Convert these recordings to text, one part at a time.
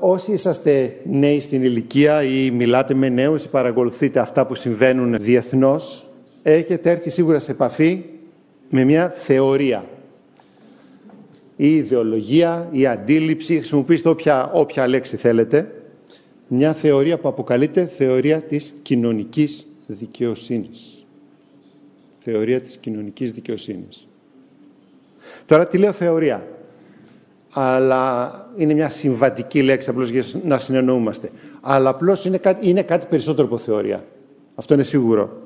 Όσοι είσαστε νέοι στην ηλικία ή μιλάτε με νέους ή παρακολουθείτε αυτά που συμβαίνουν διεθνώς, έχετε έρθει σίγουρα σε επαφή με μια θεωρία ή ιδεολογία ή αντίληψη, χρησιμοποιήστε όποια, όποια λέξη θέλετε, μια θεωρία που αποκαλείται θεωρία της κοινωνικής δικαιοσύνης. Θεωρία της κοινωνικής δικαιοσύνης. Τώρα τι λέω θεωρία, αλλά είναι μια συμβατική λέξη απλώς για να συνεννοούμαστε. Αλλά απλώς είναι κάτι, είναι κάτι περισσότερο από θεωρία. Αυτό είναι σίγουρο.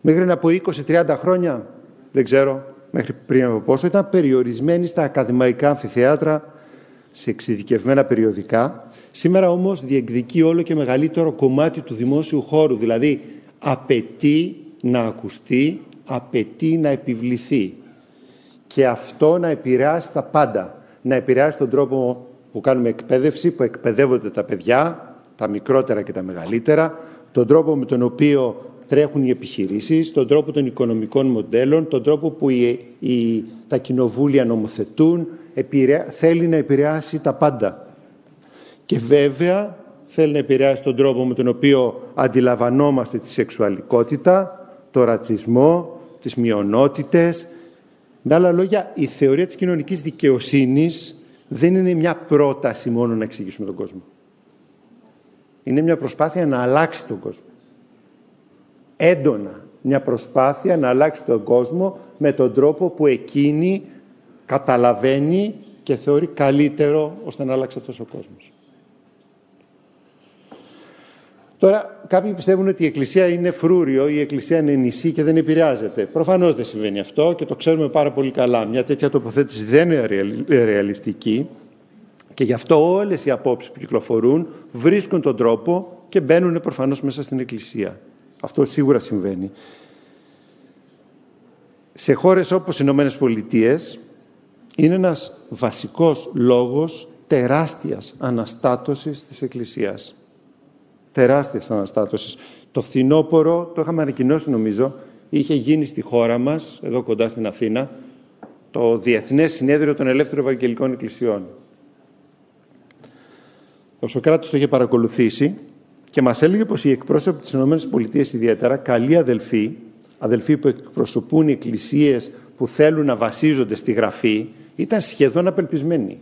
Μέχρι από 20-30 χρόνια, δεν ξέρω, μέχρι πριν από πόσο, ήταν περιορισμένη στα ακαδημαϊκά αμφιθέατρα, σε εξειδικευμένα περιοδικά. Σήμερα όμως διεκδικεί όλο και μεγαλύτερο κομμάτι του δημόσιου χώρου, δηλαδή απαιτεί να ακουστεί, απαιτεί να επιβληθεί. Και αυτό να επηρεάσει τα πάντα. Να επηρεάσει τον τρόπο που κάνουμε εκπαίδευση, που εκπαιδεύονται τα παιδιά, τα μικρότερα και τα μεγαλύτερα, τον τρόπο με τον οποίο τρέχουν οι επιχειρήσεις, τον τρόπο των οικονομικών μοντέλων, τον τρόπο που οι, τα κοινοβούλια νομοθετούν, θέλει να επηρεάσει τα πάντα. Και βέβαια θέλει να επηρεάσει τον τρόπο με τον οποίο αντιλαμβανόμαστε τη σεξουαλικότητα, το ρατσισμό, τις μειονότητες. Με άλλα λόγια, η θεωρία της κοινωνικής δικαιοσύνης δεν είναι μια πρόταση μόνο να εξηγήσουμε τον κόσμο. Είναι μια προσπάθεια να αλλάξει τον κόσμο έντονα μια προσπάθεια να αλλάξει τον κόσμο με τον τρόπο που εκείνη καταλαβαίνει και θεωρεί καλύτερο ώστε να αλλάξει αυτός ο κόσμος. Τώρα, κάποιοι πιστεύουν ότι η Εκκλησία είναι φρούριο, η Εκκλησία είναι νησί και δεν επηρεάζεται. Προφανώς δεν συμβαίνει αυτό και το ξέρουμε πάρα πολύ καλά. Μια τέτοια τοποθέτηση δεν είναι ρεαλιστική και γι' αυτό όλες οι απόψεις που κυκλοφορούν βρίσκουν τον τρόπο και μπαίνουν προφανώς μέσα στην Εκκλησία. Αυτό σίγουρα συμβαίνει. Σε χώρες όπως οι Ηνωμένες Πολιτείες είναι ένας βασικός λόγος τεράστιας αναστάτωσης της Εκκλησίας. Τεράστιας αναστάτωσης. Το φθινόπωρο, το είχαμε ανακοινώσει νομίζω, είχε γίνει στη χώρα μας, εδώ κοντά στην Αθήνα, το Διεθνές Συνέδριο των Ελεύθερων Ευαγγελικών Εκκλησιών. Ο Σοκράτης το είχε παρακολουθήσει και μας έλεγε πως οι εκπρόσωποι της ΗΠΑ ιδιαίτερα, καλοί αδελφοί, αδελφοί που εκπροσωπούν οι εκκλησίες που θέλουν να βασίζονται στη Γραφή, ήταν σχεδόν απελπισμένοι.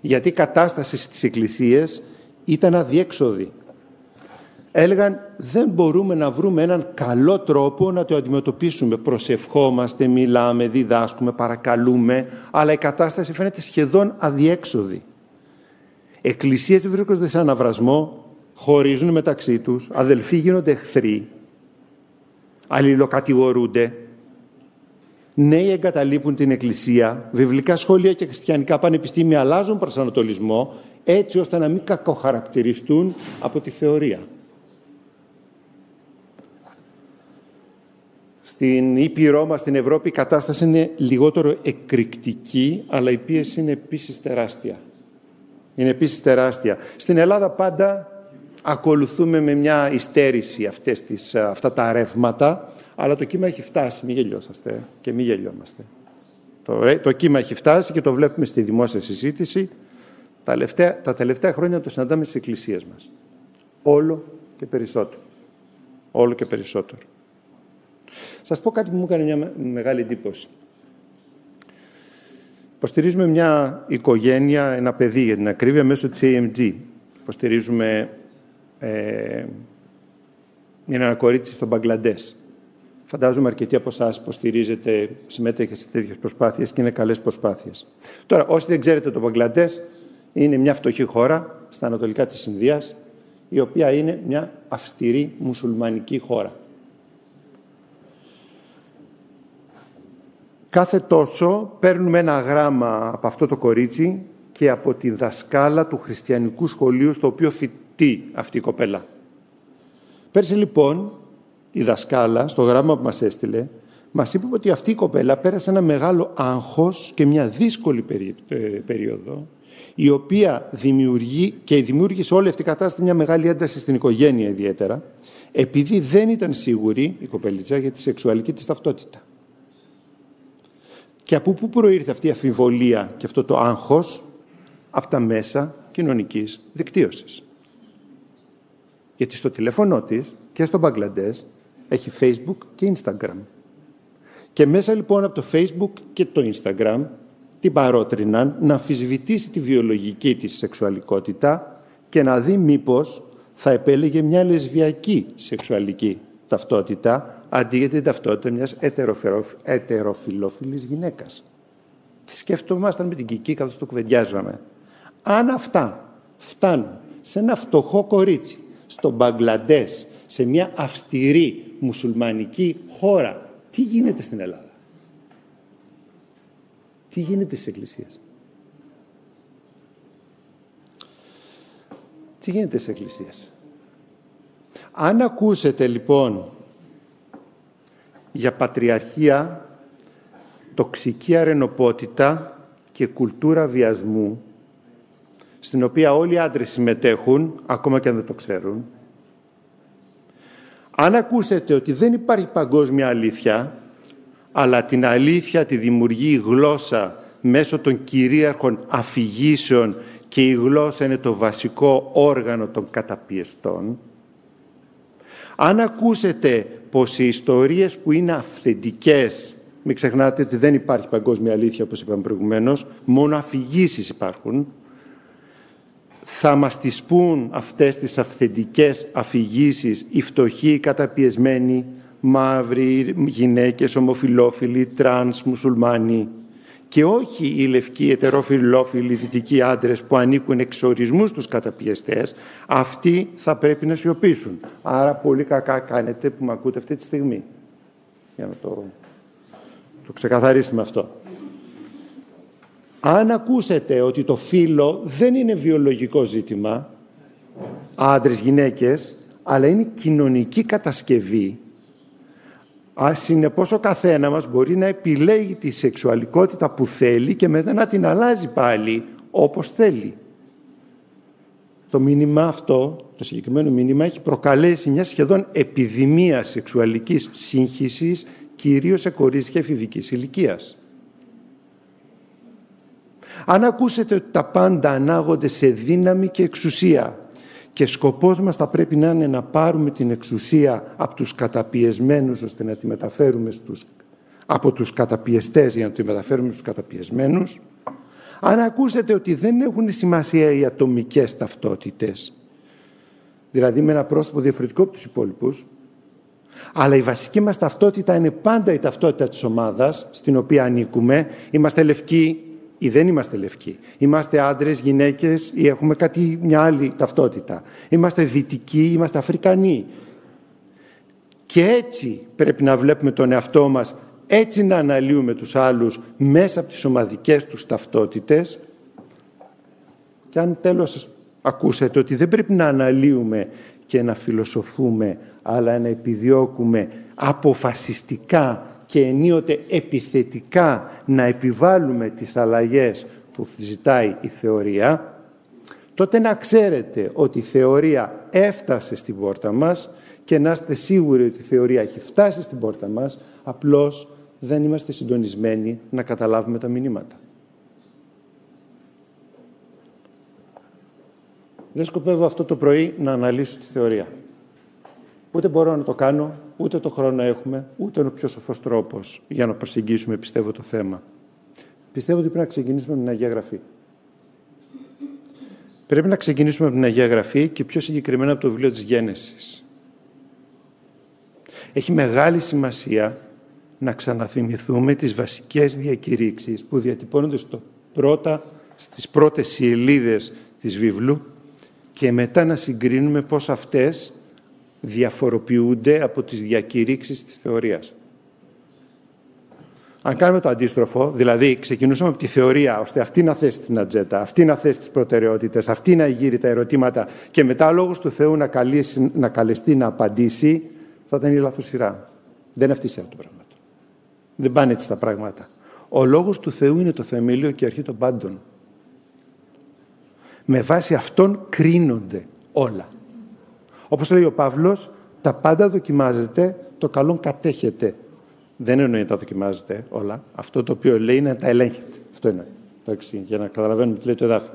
Γιατί η κατάσταση στις εκκλησίες ήταν αδιέξοδη. Έλεγαν δεν μπορούμε να βρούμε έναν καλό τρόπο να το αντιμετωπίσουμε. Προσευχόμαστε, μιλάμε, διδάσκουμε, παρακαλούμε, αλλά η κατάσταση φαίνεται σχεδόν αδιέξοδη. Εκκλησίες βρίσκονται σε αναβρασμό, χωρίζουν μεταξύ τους, αδελφοί γίνονται εχθροί, αλληλοκατηγορούνται, νέοι εγκαταλείπουν την Εκκλησία, βιβλικά σχόλια και χριστιανικά πανεπιστήμια αλλάζουν προσανατολισμό, έτσι ώστε να μην κακοχαρακτηριστούν από τη θεωρία. Στην Ήπειρό μας, στην Ευρώπη, η κατάσταση είναι λιγότερο εκρηκτική, αλλά η πίεση είναι επίσης τεράστια είναι επίσης τεράστια. Στην Ελλάδα πάντα ακολουθούμε με μια υστέρηση αυτές τις, αυτά τα ρεύματα, αλλά το κύμα έχει φτάσει, μην γελιόσαστε και μην γελιόμαστε. Το, το κύμα έχει φτάσει και το βλέπουμε στη δημόσια συζήτηση. Τα, τελευταία, τα τελευταία χρόνια το συναντάμε στις εκκλησίες μας. Όλο και περισσότερο. Όλο και περισσότερο. Σας πω κάτι που μου έκανε μια μεγάλη εντύπωση. Υποστηρίζουμε μια οικογένεια, ένα παιδί για την ακρίβεια, μέσω της AMG. Υποστηρίζουμε ε, ένα κορίτσι στο Μπαγκλαντές. Φαντάζομαι αρκετοί από εσάς υποστηρίζετε, συμμετέχετε σε τέτοιες προσπάθειες και είναι καλές προσπάθειες. Τώρα, όσοι δεν ξέρετε, το Μπαγκλαντές είναι μια φτωχή χώρα στα ανατολικά της Ινδίας, η οποία είναι μια αυστηρή μουσουλμανική χώρα. Κάθε τόσο παίρνουμε ένα γράμμα από αυτό το κορίτσι και από τη δασκάλα του χριστιανικού σχολείου στο οποίο φοιτεί αυτή η κοπέλα. Πέρσι λοιπόν η δασκάλα στο γράμμα που μας έστειλε μας είπε ότι αυτή η κοπέλα πέρασε ένα μεγάλο άγχος και μια δύσκολη ε, περίοδο η οποία δημιουργεί και δημιούργησε όλη αυτή η κατάσταση μια μεγάλη ένταση στην οικογένεια ιδιαίτερα επειδή δεν ήταν σίγουρη η κοπελίτσα για τη σεξουαλική της ταυτότητα. Και από πού προήρθε αυτή η αφιβολία και αυτό το άγχος, από τα μέσα κοινωνικής δικτύωσης. Γιατί στο τηλέφωνό της και στο Μπαγκλαντές έχει Facebook και Instagram. Και μέσα λοιπόν από το Facebook και το Instagram την παρότριναν να αμφισβητήσει τη βιολογική της σεξουαλικότητα και να δει μήπως θα επέλεγε μια λεσβιακή σεξουαλική ταυτότητα αντί για την ταυτότητα μιας ετεροφιλόφιλης γυναίκας. Και σκέφτομασταν με την Κική καθώς το κουβεντιάζαμε. Αν αυτά φτάνουν σε ένα φτωχό κορίτσι στο Μπαγκλαντές, σε μια αυστηρή μουσουλμανική χώρα, τι γίνεται στην Ελλάδα; Τι γίνεται στις εκκλησίες; Τι γίνεται στις εκκλησίες; Αν ακούσετε λοιπόν για πατριαρχία, τοξική αρενοπότητα και κουλτούρα βιασμού, στην οποία όλοι οι άντρες συμμετέχουν, ακόμα και αν δεν το ξέρουν, αν ακούσετε ότι δεν υπάρχει παγκόσμια αλήθεια, αλλά την αλήθεια τη δημιουργεί η γλώσσα μέσω των κυρίαρχων αφηγήσεων και η γλώσσα είναι το βασικό όργανο των καταπιεστών. Αν ακούσετε πως οι ιστορίες που είναι αυθεντικές, μην ξεχνάτε ότι δεν υπάρχει παγκόσμια αλήθεια όπως είπαμε προηγουμένως, μόνο αφηγήσεις υπάρχουν, θα μας τις πούν αυτές τις αυθεντικές αφηγήσεις οι φτωχοί, οι καταπιεσμένοι, μαύροι, γυναίκες, ομοφιλόφιλοι, τρανς, μουσουλμάνοι και όχι οι λευκοί, ετεροφιλόφιλοι, δυτικοί άντρες που ανήκουν εξορισμού στους καταπιεστές, αυτοί θα πρέπει να σιωπήσουν. Άρα πολύ κακά κάνετε που με ακούτε αυτή τη στιγμή. Για να το, το ξεκαθαρίσουμε αυτό. Αν ακούσετε ότι το φύλλο δεν είναι βιολογικό ζήτημα, άντρες, γυναίκες, αλλά είναι κοινωνική κατασκευή Συνεπώς ο καθένας μας μπορεί να επιλέγει τη σεξουαλικότητα που θέλει και μετά να την αλλάζει πάλι όπως θέλει. Το μήνυμα αυτό, το συγκεκριμένο μήνυμα, έχει προκαλέσει μια σχεδόν επιδημία σεξουαλικής σύγχυσης, κυρίως σε κορίτσια εφηβικής ηλικίας. Αν ακούσετε ότι τα πάντα ανάγονται σε δύναμη και εξουσία, και σκοπός μας θα πρέπει να είναι να πάρουμε την εξουσία από τους καταπιεσμένους ώστε να τη μεταφέρουμε στους, από τους καταπιεστές για να τη μεταφέρουμε στους καταπιεσμένους. Αν ακούσετε ότι δεν έχουν σημασία οι ατομικές ταυτότητες, δηλαδή με ένα πρόσωπο διαφορετικό από τους υπόλοιπους, αλλά η βασική μας ταυτότητα είναι πάντα η ταυτότητα της ομάδας στην οποία ανήκουμε. Είμαστε λευκοί, ή δεν είμαστε λευκοί. Είμαστε άντρες, γυναίκες ή έχουμε κάτι, μια άλλη ταυτότητα. Είμαστε δυτικοί, είμαστε Αφρικανοί. Και έτσι πρέπει να βλέπουμε τον εαυτό μας, έτσι να αναλύουμε τους άλλους μέσα από τις ομαδικές τους ταυτότητες. Και αν τέλος ακούσετε ότι δεν πρέπει να αναλύουμε και να φιλοσοφούμε, αλλά να επιδιώκουμε αποφασιστικά και ενίοτε επιθετικά να επιβάλλουμε τις αλλαγές που ζητάει η θεωρία, τότε να ξέρετε ότι η θεωρία έφτασε στην πόρτα μας και να είστε σίγουροι ότι η θεωρία έχει φτάσει στην πόρτα μας, απλώς δεν είμαστε συντονισμένοι να καταλάβουμε τα μηνύματα. Δεν σκοπεύω αυτό το πρωί να αναλύσω τη θεωρία. Ούτε μπορώ να το κάνω, ούτε το χρόνο έχουμε, ούτε είναι ο πιο σοφός τρόπος για να προσεγγίσουμε, πιστεύω, το θέμα. Πιστεύω ότι πρέπει να ξεκινήσουμε με την Αγία Γραφή. Πρέπει να ξεκινήσουμε από την Αγία Γραφή και πιο συγκεκριμένα από το βιβλίο της Γένεσης. Έχει μεγάλη σημασία να ξαναθυμηθούμε τις βασικές διακηρύξεις που διατυπώνονται στο πρώτα, στις πρώτες σελίδες της βίβλου και μετά να συγκρίνουμε πώς αυτές διαφοροποιούνται από τις διακηρύξεις της θεωρίας. Αν κάνουμε το αντίστροφο, δηλαδή ξεκινούσαμε από τη θεωρία, ώστε αυτή να θέσει την ατζέτα, αυτή να θέσει τις προτεραιότητες, αυτή να γύρει τα ερωτήματα και μετά λόγος του Θεού να, καλέσει, να καλεστεί να απαντήσει, θα ήταν η λαθοσυρά. Δεν είναι αυτή η σειρά του πράγματος. Δεν πάνε έτσι τα πράγματα. Ο λόγος του Θεού είναι το θεμέλιο και η αρχή των πάντων. Με βάση αυτόν κρίνονται όλα. Όπως λέει ο Παύλος, τα πάντα δοκιμάζεται, το καλό κατέχετε. Δεν εννοεί να τα δοκιμάζετε όλα. Αυτό το οποίο λέει είναι να τα ελέγχετε. Αυτό είναι. Εντάξει, για να καταλαβαίνουμε τι λέει το εδάφιο.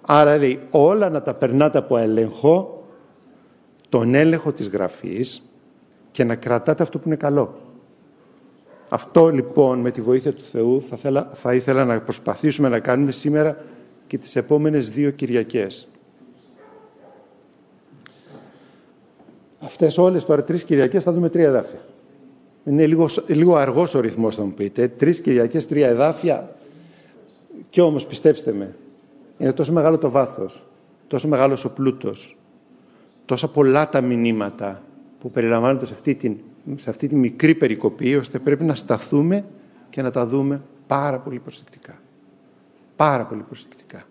Άρα λέει όλα να τα περνάτε από έλεγχο, τον έλεγχο της γραφής και να κρατάτε αυτό που είναι καλό. Αυτό λοιπόν με τη βοήθεια του Θεού θα, θέλα, θα ήθελα να προσπαθήσουμε να κάνουμε σήμερα και τις επόμενες δύο Κυριακές. Αυτές όλες τώρα τρεις Κυριακές θα δούμε τρία εδάφια. Είναι λίγο, λίγο αργός ο ρυθμός θα μου πείτε. Τρεις Κυριακές, τρία εδάφια. Και όμως πιστέψτε με, είναι τόσο μεγάλο το βάθος, τόσο μεγάλος ο πλούτος, τόσα πολλά τα μηνύματα που περιλαμβάνονται σε αυτή, την, σε αυτή τη μικρή περικοπή, ώστε πρέπει να σταθούμε και να τα δούμε πάρα πολύ προσεκτικά. Πάρα πολύ προσεκτικά.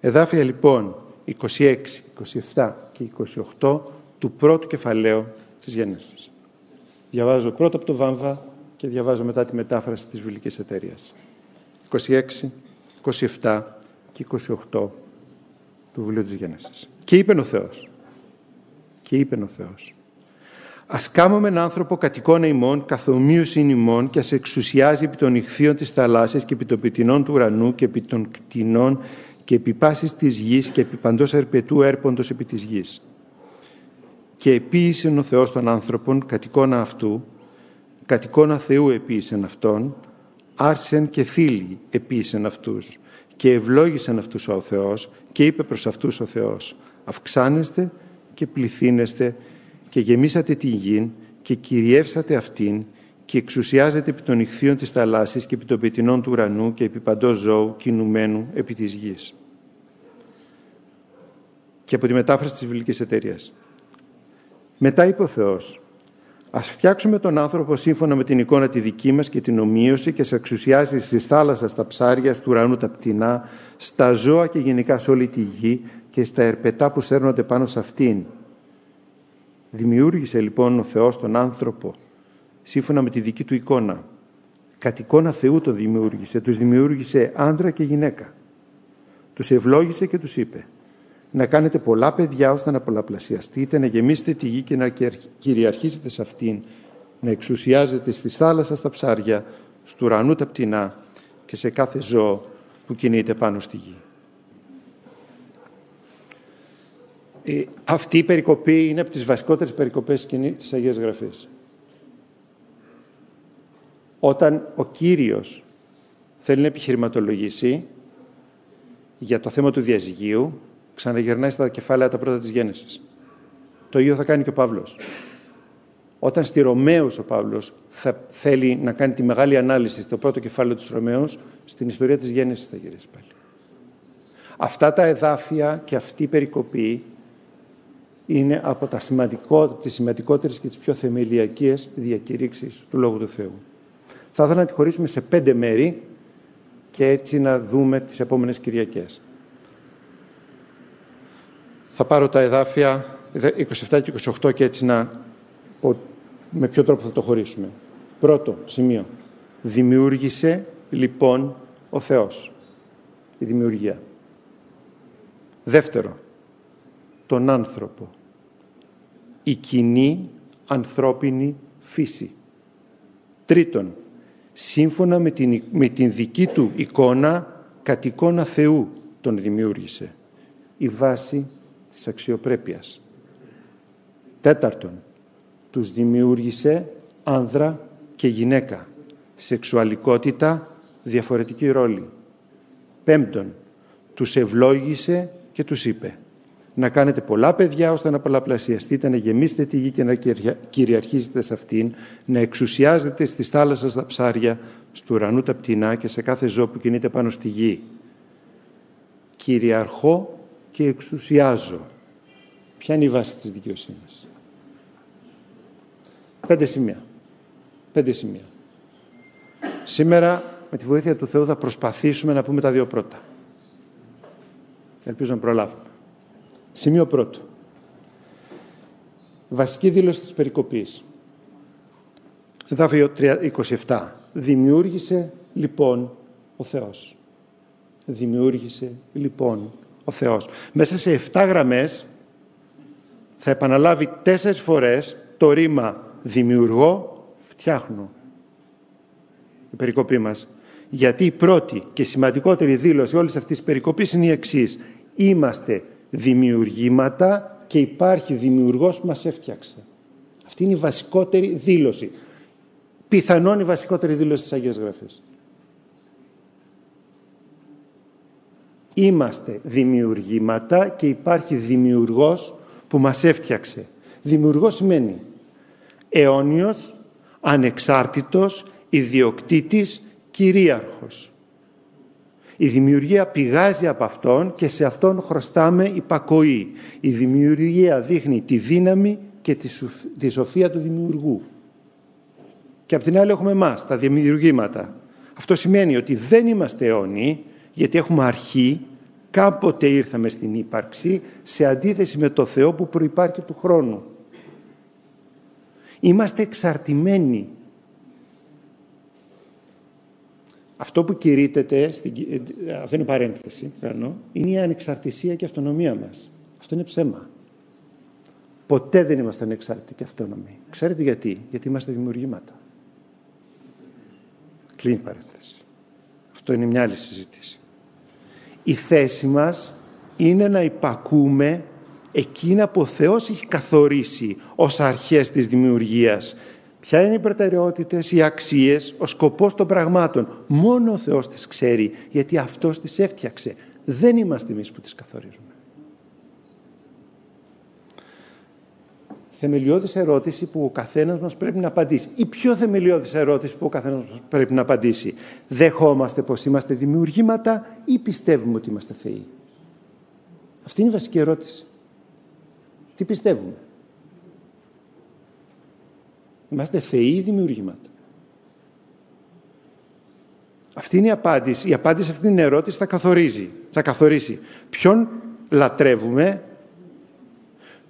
Εδάφια λοιπόν 26, 27 και 28 του πρώτου κεφαλαίου της Γέννησης. Διαβάζω πρώτα από το Βάμβα και διαβάζω μετά τη μετάφραση της Βουλικής Εταιρείας. 26, 27 και 28 του Βιβλίου της Γέννησης. Και είπε ο Θεός. Και είπε ο Θεός. Ας κάμουμε έναν άνθρωπο κατ' εικόνα ημών, καθομοίωση ημών και ας εξουσιάζει επί των ηχθείων της θαλάσσης και επί των πετεινών του ουρανού και επί των κτηνών και επί πάσης της γης και επί παντός ερπετού έρποντος επί της γης. Και επίησε ο Θεός των άνθρωπων κατ' εικόνα αυτού, κατ' εικόνα Θεού επίησεν αυτόν, άρσεν και φίλοι επίησεν αυτούς και ευλόγησαν αυτούς ο Θεός και είπε προς αυτούς ο Θεός «Αυξάνεστε και πληθύνεστε και γεμίσατε τη γη και κυριεύσατε αυτήν και εξουσιάζεται επί των ηχθείων της θαλάσσης και επί των πετεινών του ουρανού και επί παντός ζώου κινουμένου επί της γης». Και από τη μετάφραση της Βιβλικής Εταιρείας. Μετά είπε ο Θεός Ας φτιάξουμε τον άνθρωπο σύμφωνα με την εικόνα τη δική μας και την ομοίωση και σε εξουσιάσει στη θάλασσα, στα ψάρια, στους ουρανούς τα πτηνά, στα ζώα και γενικά σε όλη τη γη και στα ερπετά που σέρνονται πάνω σε αυτήν. Δημιούργησε λοιπόν ο Θεός τον άνθρωπο σύμφωνα με τη δική του εικόνα. Κατ' εικόνα Θεού τον δημιούργησε, τους δημιούργησε άντρα και γυναίκα. Τους ευλόγησε και τους είπε να κάνετε πολλά παιδιά ώστε να πολλαπλασιαστείτε, να γεμίσετε τη γη και να κυριαρχήσετε σε αυτήν, να εξουσιάζετε στη θάλασσα στα ψάρια, στου ουρανού τα πτηνά και σε κάθε ζώο που κινείται πάνω στη γη. Ε, αυτή η περικοπή είναι από τις βασικότερες περικοπές της Αγίας Γραφής. Όταν ο Κύριος θέλει να επιχειρηματολογήσει για το θέμα του διαζυγίου, ξαναγυρνάει στα κεφάλαια τα πρώτα της γέννησης. Το ίδιο θα κάνει και ο Παύλος. Όταν στη Ρωμαίους ο Παύλος θα θέλει να κάνει τη μεγάλη ανάλυση στο πρώτο κεφάλαιο της Ρωμαίους, στην ιστορία της γέννησης θα γυρίσει πάλι. Αυτά τα εδάφια και αυτή η περικοπή είναι από τα σημαντικό, τις σημαντικότερες και τις πιο θεμελιακές διακηρύξεις του Λόγου του Θεού. Θα ήθελα να τη χωρίσουμε σε πέντε μέρη και έτσι να δούμε τις επόμενες Κυριακές. Θα πάρω τα εδάφια 27 και 28 και έτσι να πω με ποιο τρόπο θα το χωρίσουμε. Πρώτο σημείο. Δημιούργησε λοιπόν ο Θεός. Η δημιουργία. Δεύτερο. Τον άνθρωπο. Η κοινή ανθρώπινη φύση. Τρίτον. Σύμφωνα με την, με την δική του εικόνα, κατ' εικόνα Θεού τον δημιούργησε. Η βάση της αξιοπρέπειας. Τέταρτον, τους δημιούργησε άνδρα και γυναίκα. Σεξουαλικότητα, διαφορετική ρόλη. Πέμπτον, τους ευλόγησε και τους είπε να κάνετε πολλά παιδιά ώστε να πολλαπλασιαστείτε, να γεμίσετε τη γη και να κυριαρχήσετε σε αυτήν, να εξουσιάζετε στις θάλασσες τα ψάρια, στου ουρανού τα πτηνά και σε κάθε ζώο που κινείται πάνω στη γη. Κυριαρχώ και εξουσιάζω. Ποια είναι η βάση της δικαιοσύνης; Πέντε σημεία. Πέντε σημεία. Σήμερα, με τη βοήθεια του Θεού, θα προσπαθήσουμε να πούμε τα δύο πρώτα. Ελπίζω να προλάβουμε. Σημείο πρώτο. Βασική δήλωση της περικοπής. Εδάφιο 27. Δημιούργησε λοιπόν ο Θεός. Δημιούργησε λοιπόν ο Θεός. Μέσα σε 7 γραμμές θα επαναλάβει τέσσερις φορές το ρήμα «δημιουργώ, φτιάχνω». Η περικοπή μας. Γιατί η πρώτη και σημαντικότερη δήλωση όλης αυτής της περικοπής είναι η εξής. Είμαστε δημιουργήματα και υπάρχει δημιουργός που μας έφτιαξε. Αυτή είναι η βασικότερη δήλωση. Πιθανόν η βασικότερη δήλωση της Αγίας Γραφής. Είμαστε δημιουργήματα και υπάρχει δημιουργός που μας έφτιαξε. Δημιουργός σημαίνει αιώνιος, ανεξάρτητος, ιδιοκτήτης, κυρίαρχος. Η δημιουργία πηγάζει από Αυτόν και σε Αυτόν χρωστάμε υπακοή. Η δημιουργία δείχνει τη δύναμη και τη σοφία του δημιουργού. Και απ' την άλλη έχουμε εμάς τα δημιουργήματα. Αυτό σημαίνει ότι δεν είμαστε αιώνιοι, γιατί έχουμε αρχή, κάποτε ήρθαμε στην ύπαρξη, σε αντίθεση με το Θεό που προϋπάρχει του χρόνου. Είμαστε εξαρτημένοι. Αυτό που κηρύτεται, στην, ε, αυτό είναι παρένθεση, είναι η ανεξαρτησία και αυτονομία μας. Αυτό είναι ψέμα. Ποτέ δεν είμαστε ανεξάρτητοι και αυτόνομοι. Ξέρετε γιατί; Γιατί είμαστε δημιουργήματα. Κλείνει παρένθεση. Αυτό είναι μια άλλη συζήτηση. Η θέση μας είναι να υπακούμε εκείνα που ο Θεός έχει καθορίσει ως αρχές της δημιουργίας. Ποια είναι οι προτεραιότητες, οι αξίες, ο σκοπός των πραγμάτων. Μόνο ο Θεός τις ξέρει, γιατί Αυτός τις έφτιαξε. Δεν είμαστε εμείς που τις καθορίζουμε. Θεμελιώδης ερώτηση που ο καθένας μας πρέπει να απαντήσει. Η πιο θεμελιώδης ερώτηση που ο καθένας μας πρέπει να απαντήσει. Δεχόμαστε πως είμαστε δημιουργήματα ή πιστεύουμε ότι είμαστε θεοί; Αυτή είναι η βασική ερώτηση. Τι πιστεύουμε; Είμαστε θεοί ή δημιουργήματα; Αυτή είναι η απάντηση. Η απάντηση σε αυτήν την ερώτηση θα καθορίζει. Θα καθορίσει ποιον λατρεύουμε,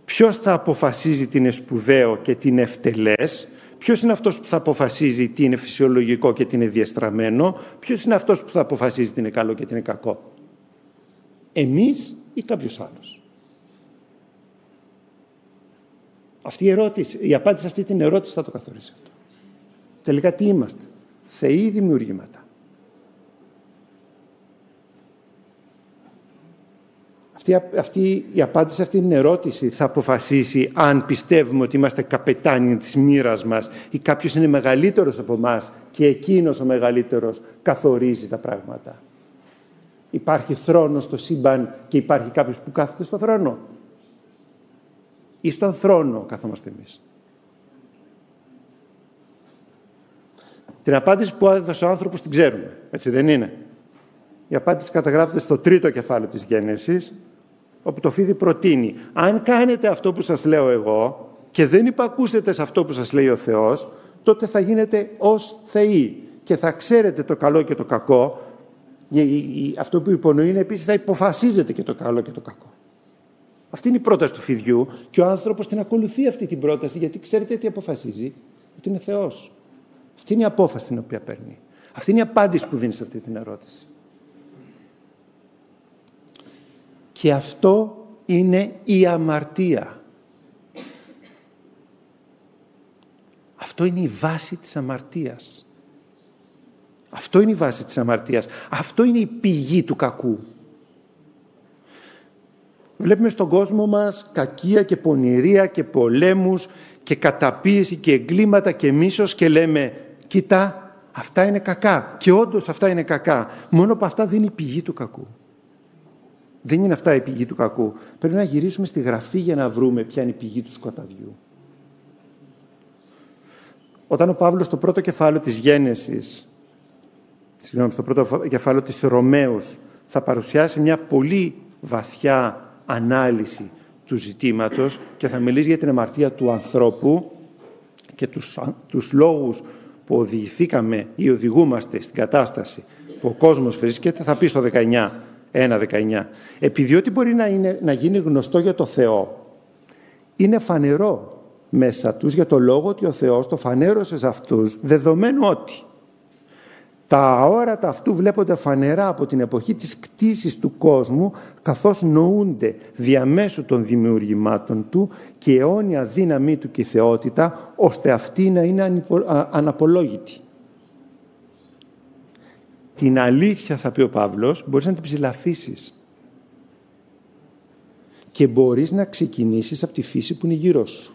Ποιος θα αποφασίζει τι είναι σπουδαίο και τι είναι ευτελές, ποιος είναι αυτός που θα αποφασίζει τι είναι φυσιολογικό και τι είναι διαστραμμένο, ποιος είναι αυτός που θα αποφασίζει τι είναι καλό και τι είναι κακό; Εμείς ή κάποιος άλλος; Αυτή η ερώτηση, η απάντηση σε αυτή την ερώτηση θα το καθορίσει αυτό. Τελικά τι είμαστε; Θεοί δημιουργήματα; Αυτή, αυτή, η απάντηση σε αυτή την ερώτηση θα αποφασίσει αν πιστεύουμε ότι είμαστε καπετάνοι της μοίρας μας ή κάποιος είναι μεγαλύτερος από εμάς και εκείνος ο μεγαλύτερος καθορίζει τα πράγματα. Υπάρχει θρόνος στο σύμπαν και υπάρχει κάποιος που κάθεται στο θρόνο. Ή στον θρόνο καθόμαστε εμείς. Την απάντηση που έδωσε ο άνθρωπος την ξέρουμε, έτσι δεν είναι; Η απάντηση καταγράφεται στο τρίτο κεφάλαιο της Γέννησης, όπου το φίδι προτείνει αν κάνετε αυτό που σας λέω εγώ και δεν υπακούσετε σε αυτό που σας λέει ο Θεός, τότε θα γίνετε ως θεοί και θα ξέρετε το καλό και το κακό. Αυτό που υπονοεί είναι επίσης θα υποφασίζετε και το καλό και το κακό. Αυτή είναι η πρόταση του φιδιού και ο άνθρωπος την ακολουθεί αυτή την πρόταση γιατί ξέρετε τι αποφασίζει, ότι είναι Θεός. Αυτή είναι η απόφαση την οποία παίρνει. Αυτή είναι η απάντηση που δίνει σε αυτή την ερώτηση. Και αυτό είναι η αμαρτία. Αυτό είναι η βάση της αμαρτίας. Αυτό είναι η βάση της αμαρτίας. Αυτό είναι η πηγή του κακού. Βλέπουμε στον κόσμο μας κακία και πονηρία και πολέμους και καταπίεση και εγκλήματα και μίσος και λέμε «Κοίτα, αυτά είναι κακά». Και όντως αυτά είναι κακά. Μόνο που αυτά δεν είναι η πηγή του κακού. Δεν είναι αυτά η πηγή του κακού. Πρέπει να γυρίσουμε στη γραφή για να βρούμε ποια είναι η πηγή του σκοταδιού. Όταν ο Παύλος στο πρώτο κεφάλαιο της Γένεσης, συγγνώμη, στο πρώτο κεφάλαιο της Ρωμαίους, θα παρουσιάσει μια πολύ βαθιά ανάλυση του ζητήματος και θα μιλήσει για την αμαρτία του ανθρώπου και τους, τους λόγους που οδηγηθήκαμε ή οδηγούμαστε στην κατάσταση που ο κόσμος βρίσκεται, θα πει στο 19 1.19. Επειδή ό,τι μπορεί να, είναι, να γίνει γνωστό για το Θεό, είναι φανερό μέσα τους για το λόγο ότι ο Θεός το φανέρωσε σε αυτούς, δεδομένου ότι τα αόρατα αυτού βλέπονται φανερά από την εποχή της κτίσης του κόσμου, καθώς νοούνται διαμέσου των δημιουργημάτων του και η αιώνια δύναμή του και η θεότητα, ώστε αυτή να είναι αναπολόγητη την αλήθεια, θα πει ο Παύλος, μπορείς να την ψηλαφίσεις. και μπορείς να ξεκινήσεις από τη φύση που είναι γύρω σου.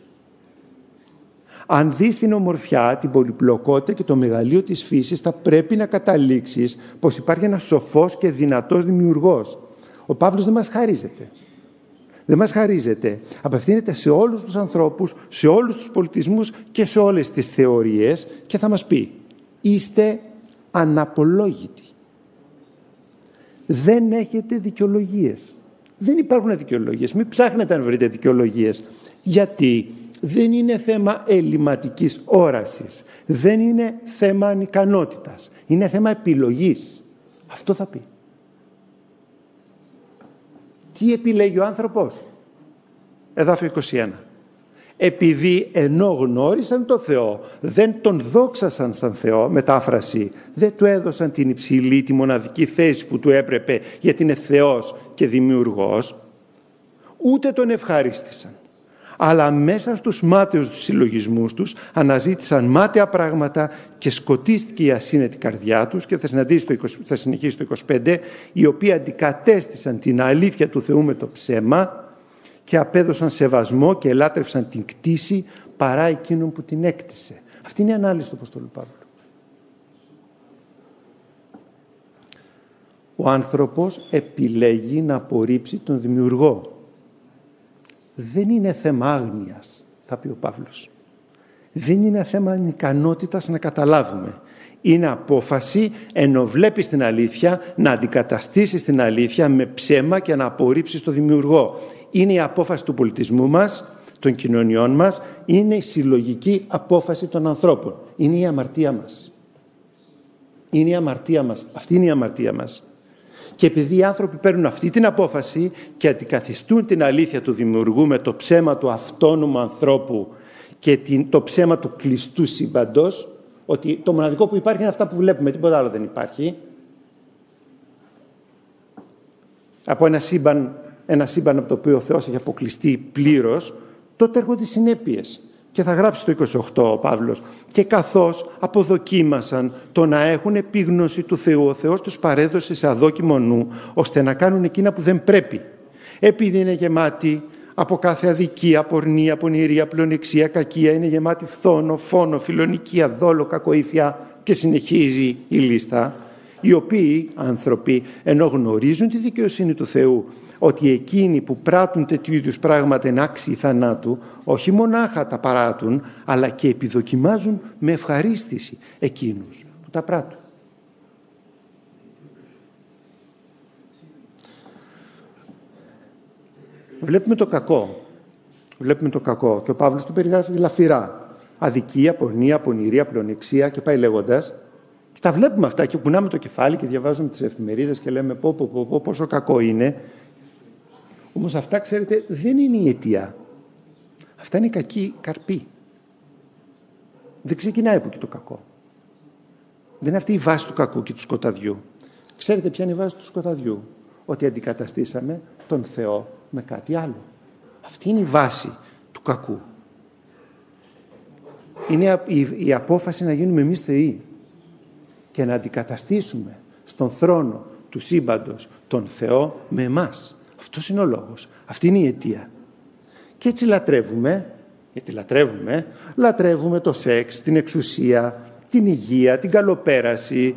Αν δεις την ομορφιά, την πολυπλοκότητα και το μεγαλείο της φύσης, θα πρέπει να καταλήξεις πως υπάρχει ένας σοφός και δυνατός δημιουργός. Ο Παύλος δεν μας χαρίζεται. Δεν μας χαρίζεται. Απευθύνεται σε όλους τους ανθρώπους, σε όλους τους πολιτισμούς και σε όλες τις θεωρίες και θα μας πει «Είστε αναπολόγητοι. Δεν έχετε δικαιολογίες. Δεν υπάρχουν δικαιολογίες. Μην ψάχνετε να βρείτε δικαιολογίες. Γιατί δεν είναι θέμα ελληματικής όρασης. Δεν είναι θέμα ανικανότητας. Είναι θέμα επιλογής. Αυτό θα πει. Τι επιλέγει ο άνθρωπος; Εδάφιο 21. Επειδή ενώ γνώρισαν το Θεό, δεν τον δόξασαν σαν Θεό, μετάφραση, δεν του έδωσαν την υψηλή, τη μοναδική θέση που του έπρεπε, γιατί είναι Θεός και Δημιουργός, ούτε τον ευχαρίστησαν. Αλλά μέσα στους μάταιους τους συλλογισμούς τους αναζήτησαν μάταια πράγματα και σκοτίστηκε η ασύνετη καρδιά τους και θα, το 20, θα συνεχίσει το 25, οι οποίοι αντικατέστησαν την αλήθεια του Θεού με το ψέμα και απέδωσαν σεβασμό και ελάτρευσαν την κτήση παρά εκείνον που την έκτισε. Αυτή είναι η ανάλυση του Αποστολού Παύλου. Ο άνθρωπος επιλέγει να απορρίψει τον δημιουργό. Δεν είναι θέμα άγνοιας, θα πει ο Παύλος. Δεν είναι θέμα ικανότητας να καταλάβουμε. Είναι απόφαση, ενώ βλέπεις την αλήθεια, να αντικαταστήσεις την αλήθεια με ψέμα και να απορρίψεις τον δημιουργό. Είναι η απόφαση του πολιτισμού μας, των κοινωνιών μας, είναι η συλλογική απόφαση των ανθρώπων. Είναι η αμαρτία μας. Είναι η αμαρτία μας. Αυτή είναι η αμαρτία μας. Και επειδή οι άνθρωποι παίρνουν αυτή την απόφαση και αντικαθιστούν την αλήθεια του δημιουργού με το ψέμα του αυτόνομου ανθρώπου και το ψέμα του κλειστού σύμπαντος, ότι το μοναδικό που υπάρχει είναι αυτά που βλέπουμε, τίποτα άλλο δεν υπάρχει. Από ένα σύμπαν, ένα σύμπαν από το οποίο ο Θεός έχει αποκλειστεί πλήρως, τότε έρχονται οι συνέπειες. Και θα γράψει το 28 ο Παύλος. Και καθώς αποδοκίμασαν το να έχουν επίγνωση του Θεού, ο Θεός τους παρέδωσε σε αδόκιμο νου, ώστε να κάνουν εκείνα που δεν πρέπει. Επειδή είναι γεμάτοι από κάθε αδικία, πορνεία, πονηρία, πλονεξία, κακία, είναι γεμάτοι φθόνο, φόνο, φιλονικία, δόλο, κακοήθεια και συνεχίζει η λίστα, οι οποίοι άνθρωποι ενώ γνωρίζουν τη δικαιοσύνη του Θεού ότι εκείνοι που πράττουν τέτοιου είδους πράγματα είναι άξιοι θανάτου, όχι μονάχα τα παράτουν, αλλά και επιδοκιμάζουν με ευχαρίστηση εκείνους που τα πράττουν. Βλέπουμε το κακό. Βλέπουμε το κακό. Και ο Παύλος το περιγράφει λαφυρά. Αδικία, πορνεία, πονηρία, πλονεξία και πάει λέγοντας. Και τα βλέπουμε αυτά και κουνάμε το κεφάλι και διαβάζουμε τις εφημερίδες και λέμε πω, πω, πω, πω πόσο κακό είναι όμως αυτά, ξέρετε, δεν είναι η αιτία. Αυτά είναι η κακή καρπή. Δεν ξεκινάει από εκεί το κακό. Δεν είναι αυτή η βάση του κακού και του σκοταδιού. Ξέρετε ποια είναι η βάση του σκοταδιού; Ότι αντικαταστήσαμε τον Θεό με κάτι άλλο. Αυτή είναι η βάση του κακού. Είναι η απόφαση να γίνουμε εμείς θεοί και να αντικαταστήσουμε στον θρόνο του σύμπαντος τον Θεό με εμάς. Αυτός είναι ο λόγος. Αυτή είναι η αιτία. Και έτσι λατρεύουμε, γιατί λατρεύουμε, λατρεύουμε το σεξ, την εξουσία, την υγεία, την καλοπέραση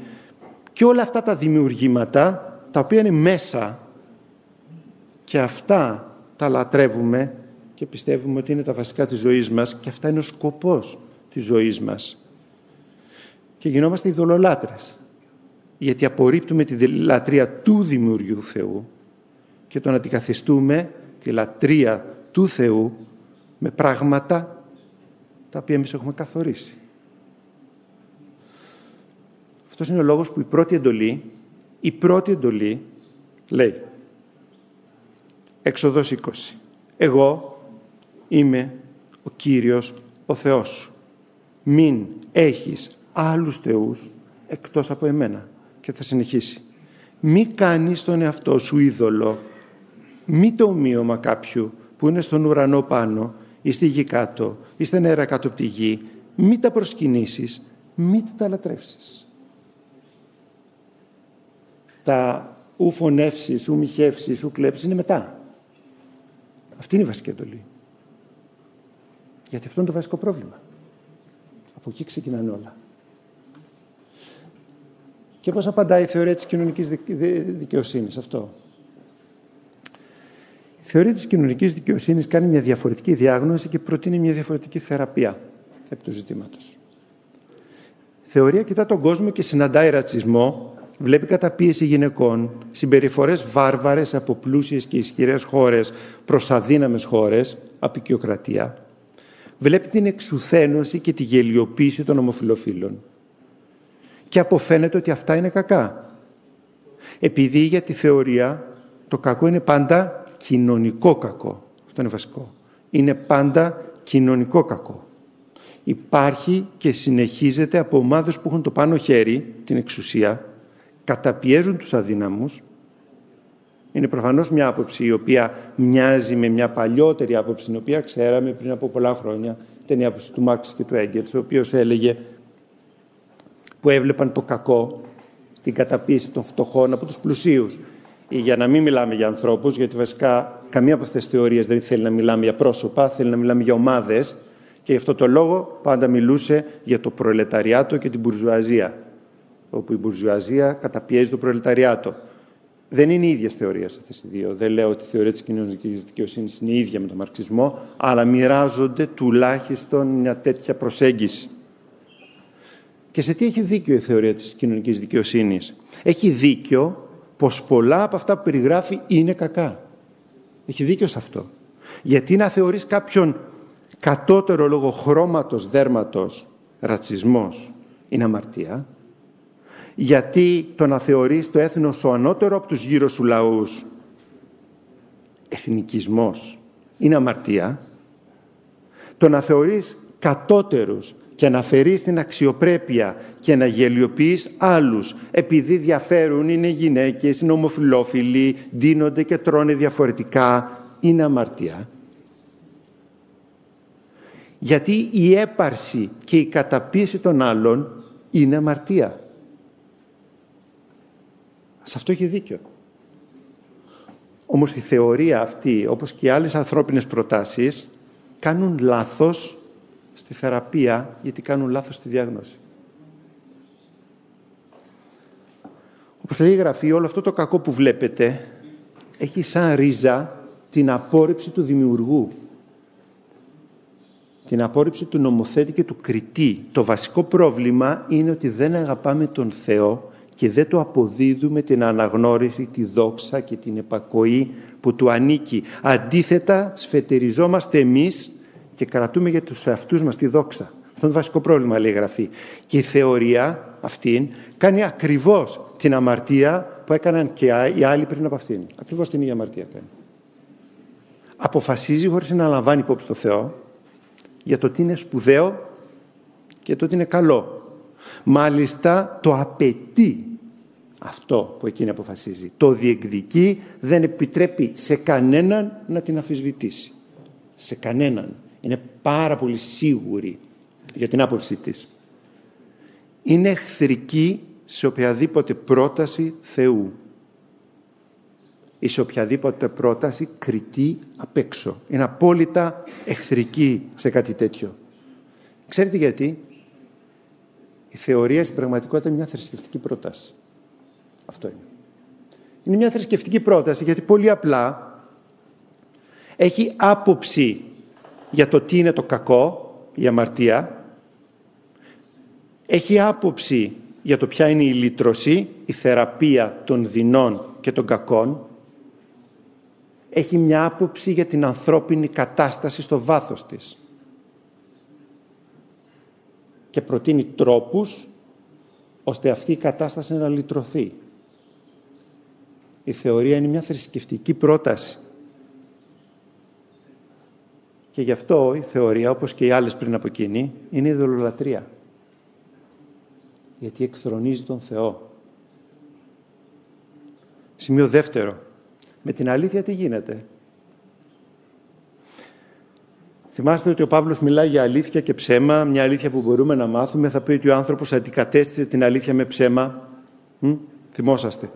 και όλα αυτά τα δημιουργήματα τα οποία είναι μέσα και αυτά τα λατρεύουμε και πιστεύουμε ότι είναι τα βασικά της ζωής μας και αυτά είναι ο σκοπός της ζωής μας. Και γινόμαστε ειδωλολάτρες γιατί απορρίπτουμε τη λατρεία του Δημιουργού Θεού και τον αντικαθιστούμε τη λατρεία του Θεού με πράγματα τα οποία εμείς έχουμε καθορίσει. Αυτός είναι ο λόγος που η πρώτη εντολή, η πρώτη εντολή λέει Έξοδος 20 Εγώ είμαι ο Κύριος ο Θεός σου. Μην έχεις άλλους θεούς εκτός από εμένα. Και θα συνεχίσει. Μη κάνεις τον εαυτό σου είδωλο μη το ομοίωμα κάποιου που είναι στον ουρανό πάνω ή στη γη κάτω ή στα νερά κάτω από τη γη, μη τα προσκυνήσεις, μη τα λατρεύσεις. Τα ου φωνεύσεις, ου μοιχεύσεις, ου κλέψεις είναι μετά. Αυτή είναι η βασική εντολή. Γιατί αυτό είναι το βασικό πρόβλημα. Από εκεί ξεκινάνε όλα. Και πώς απαντάει η θεωρία της κοινωνικής δικαιοσύνης αυτό. Η θεωρία της κοινωνικής δικαιοσύνης κάνει μια διαφορετική διάγνωση και προτείνει μια διαφορετική θεραπεία επί του ζητήματος. Η θεωρία κοιτά τον κόσμο και συναντάει ρατσισμό, βλέπει καταπίεση γυναικών, συμπεριφορές βάρβαρες από πλούσιες και ισχυρές χώρες προς αδύναμες χώρες, απεικιοκρατία. Βλέπει την εξουθένωση και τη γελιοποίηση των ομοφιλοφίλων και αποφαίνεται ότι αυτά είναι κακά. Επειδή για τη θεωρία το κακό είναι πάντα κοινωνικό κακό. Αυτό είναι βασικό. Είναι πάντα κοινωνικό κακό. Υπάρχει και συνεχίζεται από ομάδες που έχουν το πάνω χέρι, την εξουσία, καταπιέζουν τους αδύναμους. Είναι προφανώς μια άποψη η οποία μοιάζει με μια παλιότερη άποψη, την οποία ξέραμε πριν από πολλά χρόνια, την άποψη του Μάρξ και του Έγκελς, ο οποίος έλεγε που έβλεπαν το κακό στην καταπίεση των φτωχών από τους πλουσίους. Ή για να μην μιλάμε για ανθρώπους, γιατί βασικά καμία από αυτές τις θεωρίες δεν θέλει να μιλάμε για πρόσωπα, θέλει να μιλάμε για ομάδες και γι' αυτό το λόγο πάντα μιλούσε για το προλεταριάτο και την μπουρζουαζία, όπου η μπουρζουαζία καταπιέζει το προλεταριάτο. Δεν είναι οι ίδιες θεωρίες αυτές οι δύο. Δεν λέω ότι η θεωρία της κοινωνικής δικαιοσύνης είναι η ίδια με τον μαρξισμό, αλλά μοιράζονται τουλάχιστον μια τέτοια προσέγγιση. Και σε τι έχει δίκιο η θεωρία της κοινωνικής δικαιοσύνης; Έχει δίκιο πως πολλά από αυτά που περιγράφει είναι κακά. Έχει δίκιο σε αυτό. Γιατί να θεωρείς κάποιον κατώτερο λόγω χρώματος, δέρματος, ρατσισμός, είναι αμαρτία; Γιατί το να θεωρείς το έθνος ο ανώτερο από τους γύρω σου λαούς, εθνικισμός, είναι αμαρτία; Το να θεωρείς κατώτερους και να φερείς την αξιοπρέπεια και να γελιοποιείς άλλους επειδή διαφέρουν, είναι γυναίκες, είναι ομοφιλόφιλοι, ντύνονται και τρώνε διαφορετικά, είναι αμαρτία. Γιατί η έπαρση και η καταπίεση των άλλων είναι αμαρτία. Σε αυτό έχει δίκιο. Όμως η θεωρία αυτή, όπως και οι άλλες ανθρώπινες προτάσεις, κάνουν λάθος στη θεραπεία γιατί κάνουν λάθος στη διάγνωση. Όπως λέει η Γραφή, όλο αυτό το κακό που βλέπετε έχει σαν ρίζα την απόρριψη του δημιουργού. Την απόρριψη του νομοθέτη και του κριτή. Το βασικό πρόβλημα είναι ότι δεν αγαπάμε τον Θεό και δεν το αποδίδουμε την αναγνώριση, τη δόξα και την επακοή που του ανήκει. Αντίθετα, σφετεριζόμαστε εμείς και κρατούμε για τους εαυτούς μας τη δόξα. Αυτό είναι το βασικό πρόβλημα, λέει η Γραφή. Και η θεωρία αυτήν κάνει ακριβώς την αμαρτία που έκαναν και οι άλλοι πριν από αυτήν. Ακριβώς την ίδια αμαρτία κάνει. Αποφασίζει χωρίς να λαμβάνει υπόψη το Θεό για το τι είναι σπουδαίο και το τι είναι καλό. Μάλιστα το απαιτεί αυτό που εκείνη αποφασίζει. Το διεκδικεί, δεν επιτρέπει σε κανέναν να την αφισβητήσει. Σε κανέναν είναι πάρα πολύ σίγουρη για την άποψή της. Είναι εχθρική σε οποιαδήποτε πρόταση Θεού ή σε οποιαδήποτε πρόταση κριτή απ' έξω. Είναι απόλυτα εχθρική σε κάτι τέτοιο. Ξέρετε γιατί; Η θεωρία στην πραγματικότητα είναι μια θρησκευτική πρόταση. Αυτό είναι. Είναι μια θρησκευτική πρόταση γιατί πολύ απλά έχει άποψη για το τι είναι το κακό, η αμαρτία. Έχει άποψη για το ποια είναι η λύτρωση, η θεραπεία των δεινών και των κακών. Έχει μια άποψη για την ανθρώπινη κατάσταση στο βάθος της. Και προτείνει τρόπους ώστε αυτή η κατάσταση να λυτρωθεί. Η θεωρία είναι μια θρησκευτική πρόταση. Και γι' αυτό η θεωρία, όπως και οι άλλες πριν από εκείνη, είναι ειδωλολατρία. Γιατί εκθρονίζει τον Θεό. Σημείο δεύτερο. Με την αλήθεια τι γίνεται. Θυμάστε ότι ο Παύλος μιλάει για αλήθεια και ψέμα, μια αλήθεια που μπορούμε να μάθουμε. Θα πει ότι ο άνθρωπος αντικατέστησε την αλήθεια με ψέμα. Μ; Θυμόσαστε.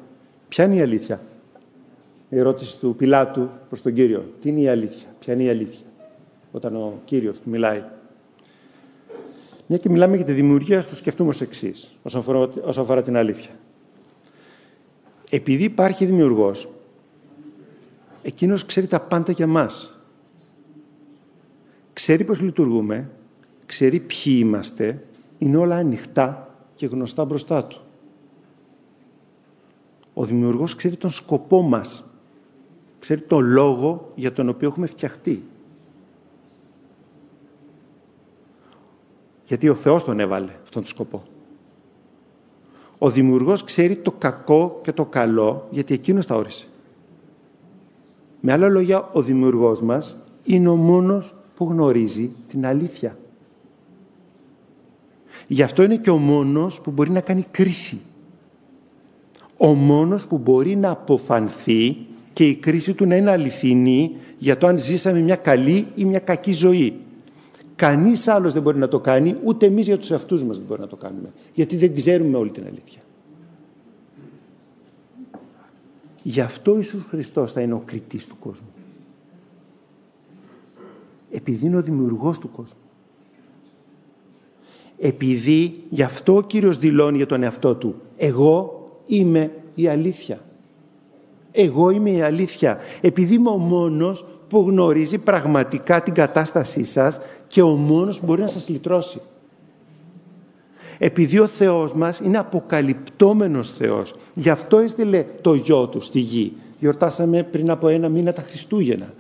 Ποια είναι η αλήθεια; η ερώτηση του Πιλάτου προς τον Κύριο. Τι είναι η αλήθεια, ποια είναι η αλήθεια, όταν ο Κύριος του μιλάει. Μια και μιλάμε για τη δημιουργία, το σκεφτούμε ως εξής, όσον αφορά, όσον αφορά την αλήθεια. Επειδή υπάρχει δημιουργός, εκείνος ξέρει τα πάντα για μας. Ξέρει πώς λειτουργούμε, ξέρει ποιοι είμαστε, είναι όλα ανοιχτά και γνωστά μπροστά του. Ο δημιουργός ξέρει τον σκοπό μας. Ξέρει τον λόγο για τον οποίο έχουμε φτιαχτεί. Γιατί ο Θεός τον έβαλε αυτόν τον σκοπό. Ο δημιουργός ξέρει το κακό και το καλό γιατί εκείνος τα όρισε. Με άλλα λόγια, ο δημιουργός μας είναι ο μόνος που γνωρίζει την αλήθεια. Γι' αυτό είναι και ο μόνος που μπορεί να κάνει κρίση. Ο μόνος που μπορεί να αποφανθεί και η κρίση του να είναι αληθινή για το αν ζήσαμε μια καλή ή μια κακή ζωή. Κανείς άλλος δεν μπορεί να το κάνει, ούτε εμείς για τους εαυτούς μας δεν μπορεί να το κάνουμε. Γιατί δεν ξέρουμε όλη την αλήθεια. Γι' αυτό ο Ιησούς Χριστός θα είναι ο κριτής του κόσμου. Επειδή είναι ο δημιουργός του κόσμου. Επειδή γι' αυτό ο Κύριος δηλώνει για τον εαυτό του «Εγώ είμαι η αλήθεια». Εγώ είμαι η αλήθεια. Επειδή είμαι ο μόνος που γνωρίζει πραγματικά την κατάστασή σας και ο μόνος που μπορεί να σας λυτρώσει. Επειδή ο Θεός μας είναι αποκαλυπτόμενος Θεός. Γι' αυτό έστειλε το γιο του στη γη. Γιορτάσαμε πριν από ένα μήνα τα Χριστούγεννα.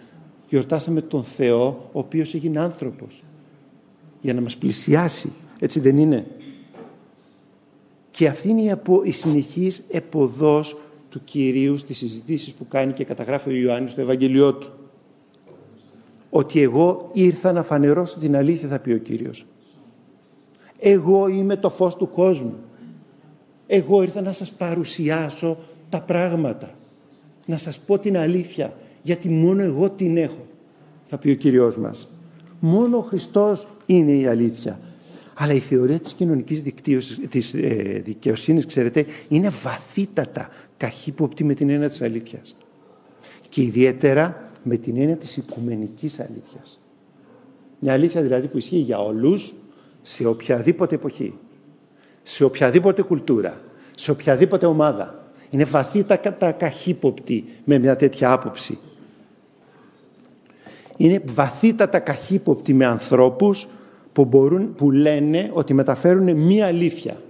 Γιορτάσαμε τον Θεό, ο οποίος έγινε άνθρωπος. Για να μας πλησιάσει. Έτσι δεν είναι; Και αυτή είναι η, απο, η συνεχής εποδός του Κυρίου στις συζητήσεις που κάνει και καταγράφει ο Ιωάννης στο Ευαγγελιό του. Ότι εγώ ήρθα να φανερώσω την αλήθεια, θα πει ο Κύριος. Εγώ είμαι το φως του κόσμου. Εγώ ήρθα να σας παρουσιάσω τα πράγματα. Να σας πω την αλήθεια. Γιατί μόνο εγώ την έχω, θα πει ο Κύριος μας. Μόνο ο Χριστός είναι η αλήθεια. Αλλά η θεωρία της κοινωνικής δικτύωσης, της ε, δικαιοσύνης, ξέρετε, είναι βαθύτατα καχύποπτη με την έννοια της αλήθειας. Και ιδιαίτερα με την έννοια της οικουμενικής αλήθειας. Μια αλήθεια δηλαδή που ισχύει για όλους, σε οποιαδήποτε εποχή, σε οποιαδήποτε κουλτούρα, σε οποιαδήποτε ομάδα. Είναι βαθύτατα καχύποπτη με μια τέτοια άποψη. Είναι βαθύτατα καχύποπτη με ανθρώπους που, μπορούν, που λένε ότι μεταφέρουν μία αλήθεια.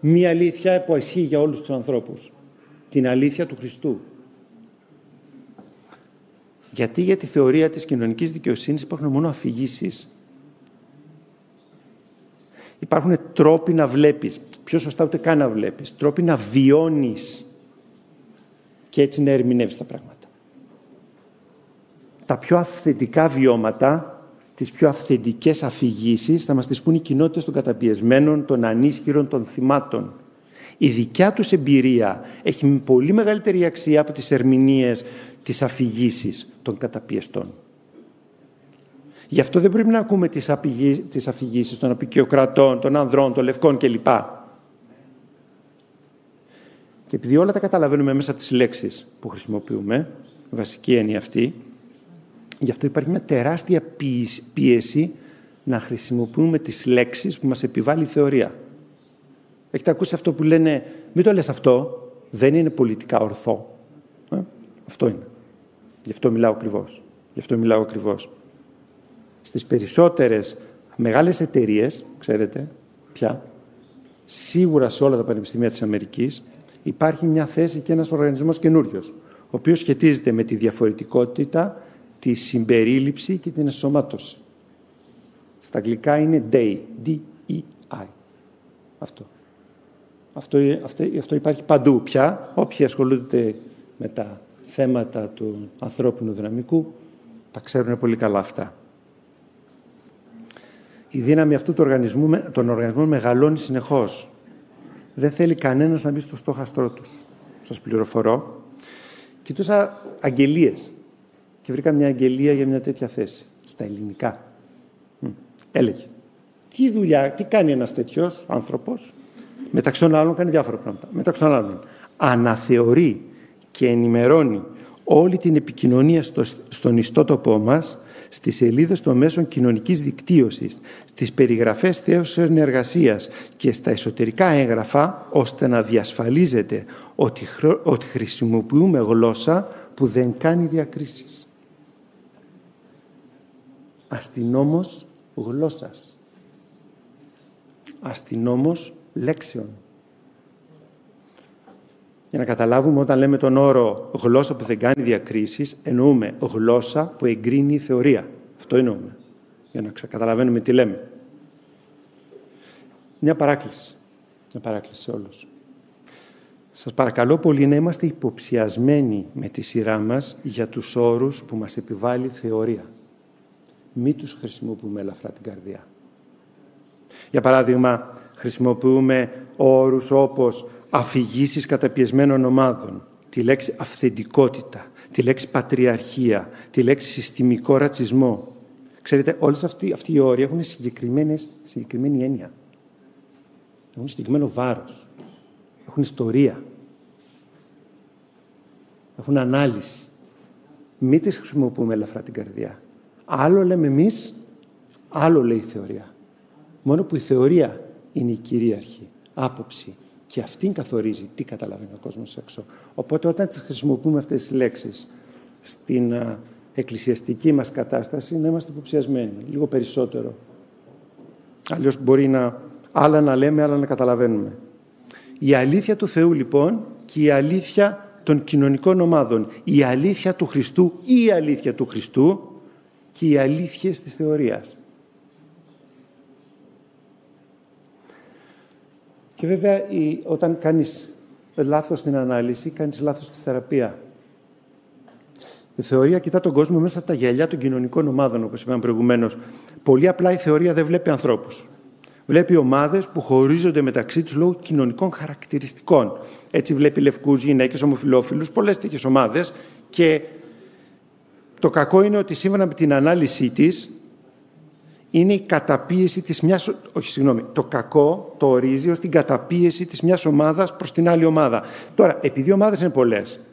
Μία αλήθεια που ισχύει για όλους τους ανθρώπους. Την αλήθεια του Χριστού. Γιατί για τη θεωρία της κοινωνικής δικαιοσύνης υπάρχουν μόνο αφηγήσεις. Υπάρχουν τρόποι να βλέπεις. Πιο σωστά ούτε καν να βλέπεις. Τρόποι να βιώνεις και έτσι να ερμηνεύεις τα πράγματα. Τα πιο αυθεντικά βιώματα τις πιο αυθεντικές αφηγήσεις θα μας τις πούν οι κοινότητες των καταπιεσμένων, των ανίσχυρων, των θυμάτων. Η δικιά τους εμπειρία έχει πολύ μεγαλύτερη αξία από τις ερμηνείες της αφηγήσεις των καταπιεστών. Γι' αυτό δεν πρέπει να ακούμε τις αφηγήσεις των απεικιοκρατών, των ανδρών, των λευκών κλπ. Και επειδή όλα τα καταλαβαίνουμε μέσα από τις λέξεις που χρησιμοποιούμε, βασική έννοια αυτή, Γι' αυτό υπάρχει μια τεράστια πίεση να χρησιμοποιούμε τις λέξεις που μας επιβάλλει η θεωρία. Έχετε ακούσει αυτό που λένε «Μην το λες αυτό, δεν είναι πολιτικά ορθό». Ε, αυτό είναι. Γι' αυτό μιλάω ακριβώς. Γι' αυτό μιλάω ακριβώς. Στις περισσότερες μεγάλες εταιρείες, ξέρετε, πια, σίγουρα σε όλα τα πανεπιστήμια της Αμερικής, υπάρχει μια θέση και ένας οργανισμός καινούριος, ο οποίος σχετίζεται με τη διαφορετικότητα τη συμπερίληψη και την εσωμάτωση. Στα αγγλικά είναι DEI, D-E-I. Αυτό. Αυτό, αυτό. αυτό υπάρχει παντού πια. Όποιοι ασχολούνται με τα θέματα του ανθρώπινου δυναμικού, τα ξέρουν πολύ καλά αυτά. Η δύναμη αυτού του οργανισμού, των οργανισμών μεγαλώνει συνεχώς. Δεν θέλει κανένας να μπει στο στόχαστρό τους. Σας πληροφορώ. Κοιτούσα αγγελίες και βρήκα μια αγγελία για μια τέτοια θέση, στα ελληνικά. Έλεγε, τι δουλειά, τι κάνει ένας τέτοιος άνθρωπος, μεταξύ των άλλων κάνει διάφορα πράγματα. Μεταξύ των άλλων, αναθεωρεί και ενημερώνει όλη την επικοινωνία στο, στον ιστότοπό μας, στις σελίδες των μέσων κοινωνικής δικτύωσης, στις περιγραφές θέσεων εργασίας και στα εσωτερικά έγγραφα, ώστε να διασφαλίζεται ότι, ότι χρησιμοποιούμε γλώσσα που δεν κάνει διακρίσεις. Αστυνόμος γλώσσας. Αστυνόμος λέξεων. Για να καταλάβουμε, όταν λέμε τον όρο γλώσσα που δεν κάνει διακρίσεις, εννοούμε γλώσσα που εγκρίνει η θεωρία. Αυτό εννοούμε. Για να καταλαβαίνουμε τι λέμε. Μια παράκληση. Μια παράκληση σε όλους. Σας παρακαλώ πολύ να είμαστε υποψιασμένοι με τη σειρά μας για τους όρους που μας επιβάλλει η θεωρία. Μην τους χρησιμοποιούμε ελαφρά την καρδιά. Για παράδειγμα, χρησιμοποιούμε όρους όπως αφηγήσεις καταπιεσμένων ομάδων, τη λέξη αυθεντικότητα, τη λέξη πατριαρχία, τη λέξη συστημικό ρατσισμό. Ξέρετε, όλες αυτοί, αυτοί οι όροι έχουν συγκεκριμένη έννοια. Έχουν συγκεκριμένο βάρος. Έχουν ιστορία. Έχουν ανάλυση. Μην τις χρησιμοποιούμε ελαφρά την καρδιά. Άλλο λέμε εμείς, άλλο λέει η θεωρία. Μόνο που η θεωρία είναι η κυρίαρχη άποψη και αυτήν καθορίζει τι καταλαβαίνει ο κόσμος έξω. Οπότε όταν τις χρησιμοποιούμε αυτές τις λέξεις στην εκκλησιαστική μας κατάσταση να είμαστε υποψιασμένοι, λίγο περισσότερο. Αλλιώς μπορεί να άλλα να λέμε, άλλα να καταλαβαίνουμε. Η αλήθεια του Θεού λοιπόν και η αλήθεια των κοινωνικών ομάδων, η αλήθεια του Χριστού ή η αλήθεια του Χριστού και οι αλήθειες της θεωρίας. Και βέβαια όταν κάνεις λάθος στην ανάλυση, κάνεις λάθος στη θεραπεία. Η θεωρία κοιτά τον κόσμο μέσα από τα γυαλιά των κοινωνικών ομάδων, όπως είπαμε προηγουμένως. Πολύ απλά η θεωρία δεν βλέπει ανθρώπους. Βλέπει ομάδες που χωρίζονται μεταξύ τους λόγω κοινωνικών χαρακτηριστικών. Έτσι βλέπει λευκούς, γυναίκες, ομοφιλόφιλους, πολλές τέτοιες ομάδες και το κακό είναι ότι σύμφωνα με την ανάλυση της είναι η καταπίεση της μιας... Όχι, συγγνώμη. Το κακό το ορίζει ως την καταπίεση της μιας ομάδας προς την άλλη ομάδα. Τώρα, επειδή οι ομάδες είναι πολλές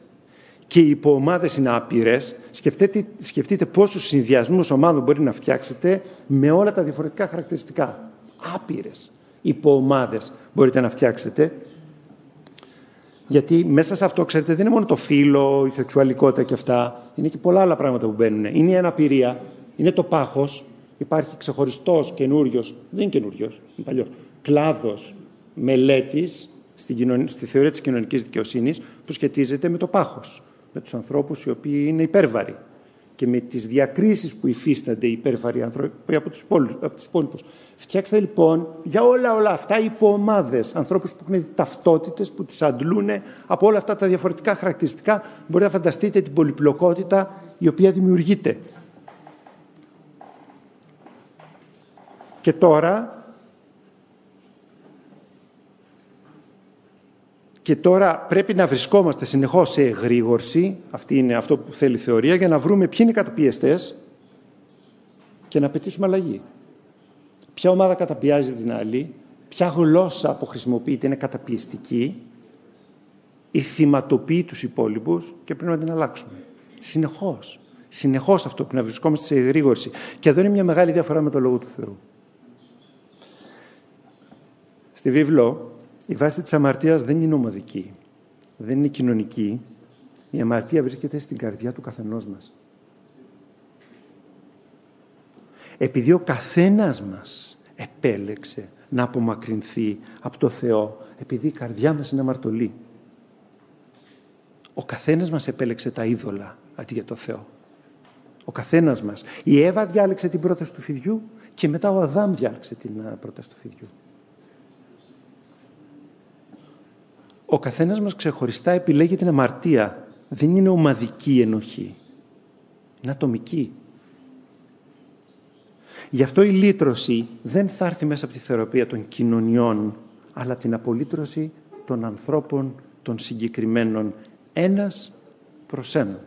και οι υποομάδες είναι άπειρες, σκεφτείτε, σκεφτείτε πόσους συνδυασμούς ομάδων μπορεί να φτιάξετε με όλα τα διαφορετικά χαρακτηριστικά. Άπειρες υποομάδες μπορείτε να φτιάξετε. Γιατί μέσα σε αυτό, ξέρετε, δεν είναι μόνο το φύλλο, η σεξουαλικότητα και αυτά. Είναι και πολλά άλλα πράγματα που μπαίνουν. Είναι η αναπηρία, είναι το πάχος, υπάρχει ξεχωριστός καινούριος, δεν είναι καινούριος, είναι παλιός, κλάδος μελέτης στη, στη θεωρία της κοινωνικής δικαιοσύνης που σχετίζεται με το πάχος. Με τους ανθρώπους οι οποίοι είναι υπέρβαροι και με τις διακρίσεις που υφίστανται οι υπέρβαροι άνθρωποι από τους υπόλοιπους. Φτιάξτε λοιπόν για όλα όλα αυτά υποομάδες, ανθρώπους που έχουν ταυτότητες που τι αντλούν από όλα αυτά τα διαφορετικά χαρακτηριστικά. Μπορείτε να φανταστείτε την πολυπλοκότητα η οποία δημιουργείται Και τώρα, και τώρα πρέπει να βρισκόμαστε συνεχώς σε εγρήγορση, αυτή είναι αυτό που θέλει η θεωρία, για να βρούμε ποιοι είναι οι καταπιεστές και να απαιτήσουμε αλλαγή. Ποια ομάδα καταπιάζει την άλλη, ποια γλώσσα που χρησιμοποιείται είναι καταπιεστική ή θυματοποιεί τους υπόλοιπους και πρέπει να την αλλάξουμε. Συνεχώς. Συνεχώς αυτό που να βρισκόμαστε σε εγρήγορση. Και εδώ είναι μια μεγάλη διαφορά με το Λόγο του Θεού. Στη βίβλο, η βάση της αμαρτίας δεν είναι ομαδική, δεν είναι κοινωνική. Η αμαρτία βρίσκεται στην καρδιά του καθενός μας. Επειδή ο καθένας μας επέλεξε να απομακρυνθεί από το Θεό, επειδή η καρδιά μας είναι αμαρτωλή. Ο καθένας μας επέλεξε τα είδωλα αντί για το Θεό. Ο καθένας μας. Η Εύα διάλεξε την πρόταση του φιδιού και μετά ο Αδάμ διάλεξε την πρόταση του φιδιού. Ο καθένας μας ξεχωριστά επιλέγει την αμαρτία. Δεν είναι ομαδική ενοχή. Είναι ατομική. Γι' αυτό η λύτρωση δεν θα έρθει μέσα από τη θεραπεία των κοινωνιών, αλλά από την απολύτρωση των ανθρώπων των συγκεκριμένων ένας προς έναν.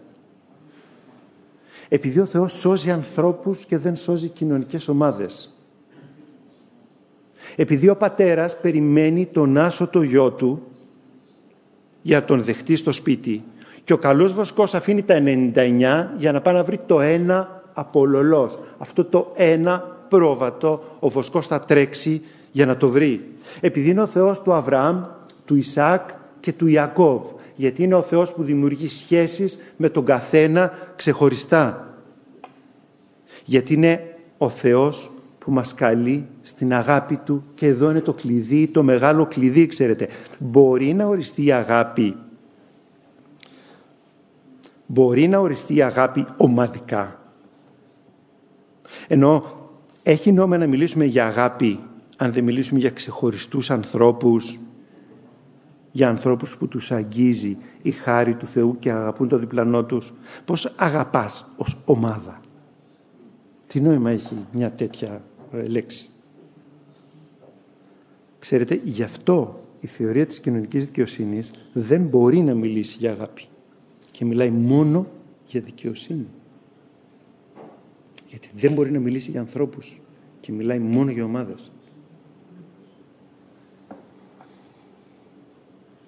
Επειδή ο Θεός σώζει ανθρώπους και δεν σώζει κοινωνικές ομάδες. Επειδή ο πατέρας περιμένει τον άσωτο γιο του για τον δεχτεί στο σπίτι Και ο καλός βοσκός αφήνει τα 99 για να πάει να βρει το ένα απολολός. Αυτό το ένα πρόβατο ο βοσκός θα τρέξει για να το βρει. Επειδή είναι ο Θεός του Αβραάμ, του Ισaac και του Ιακώβ. Γιατί είναι ο Θεός που δημιουργεί σχέσεις με τον καθένα ξεχωριστά. Γιατί είναι ο Θεός που μας καλεί στην αγάπη Του και εδώ είναι το κλειδί, το μεγάλο κλειδί, ξέρετε. Μπορεί να οριστεί η αγάπη μπορεί να οριστεί η αγάπη ομαδικά. Ενώ έχει νόημα να μιλήσουμε για αγάπη αν δεν μιλήσουμε για ξεχωριστούς ανθρώπους, για ανθρώπους που τους αγγίζει η χάρη του Θεού και αγαπούν το διπλανό τους. Πώς αγαπάς ως ομάδα; Τι νόημα έχει μια τέτοια ε, λέξη. Ξέρετε, γι' αυτό η θεωρία της κοινωνικής δικαιοσύνης δεν μπορεί να μιλήσει για αγάπη και μιλάει μόνο για δικαιοσύνη. Γιατί δεν μπορεί να μιλήσει για ανθρώπους και μιλάει μόνο για ομάδες.